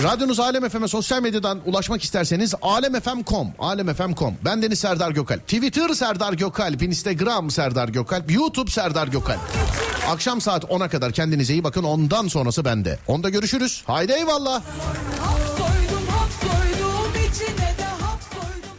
Speaker 3: Radyonuz Alem FM'e sosyal medyadan ulaşmak isterseniz alemfm.com, alemfm.com. Ben Deniz Serdar Gökalp. Twitter Serdar Gökalp, Instagram Serdar Gökalp, YouTube Serdar Gökalp. Akşam saat 10'a kadar kendinize iyi bakın. Ondan sonrası bende. Onda görüşürüz. Haydi eyvallah.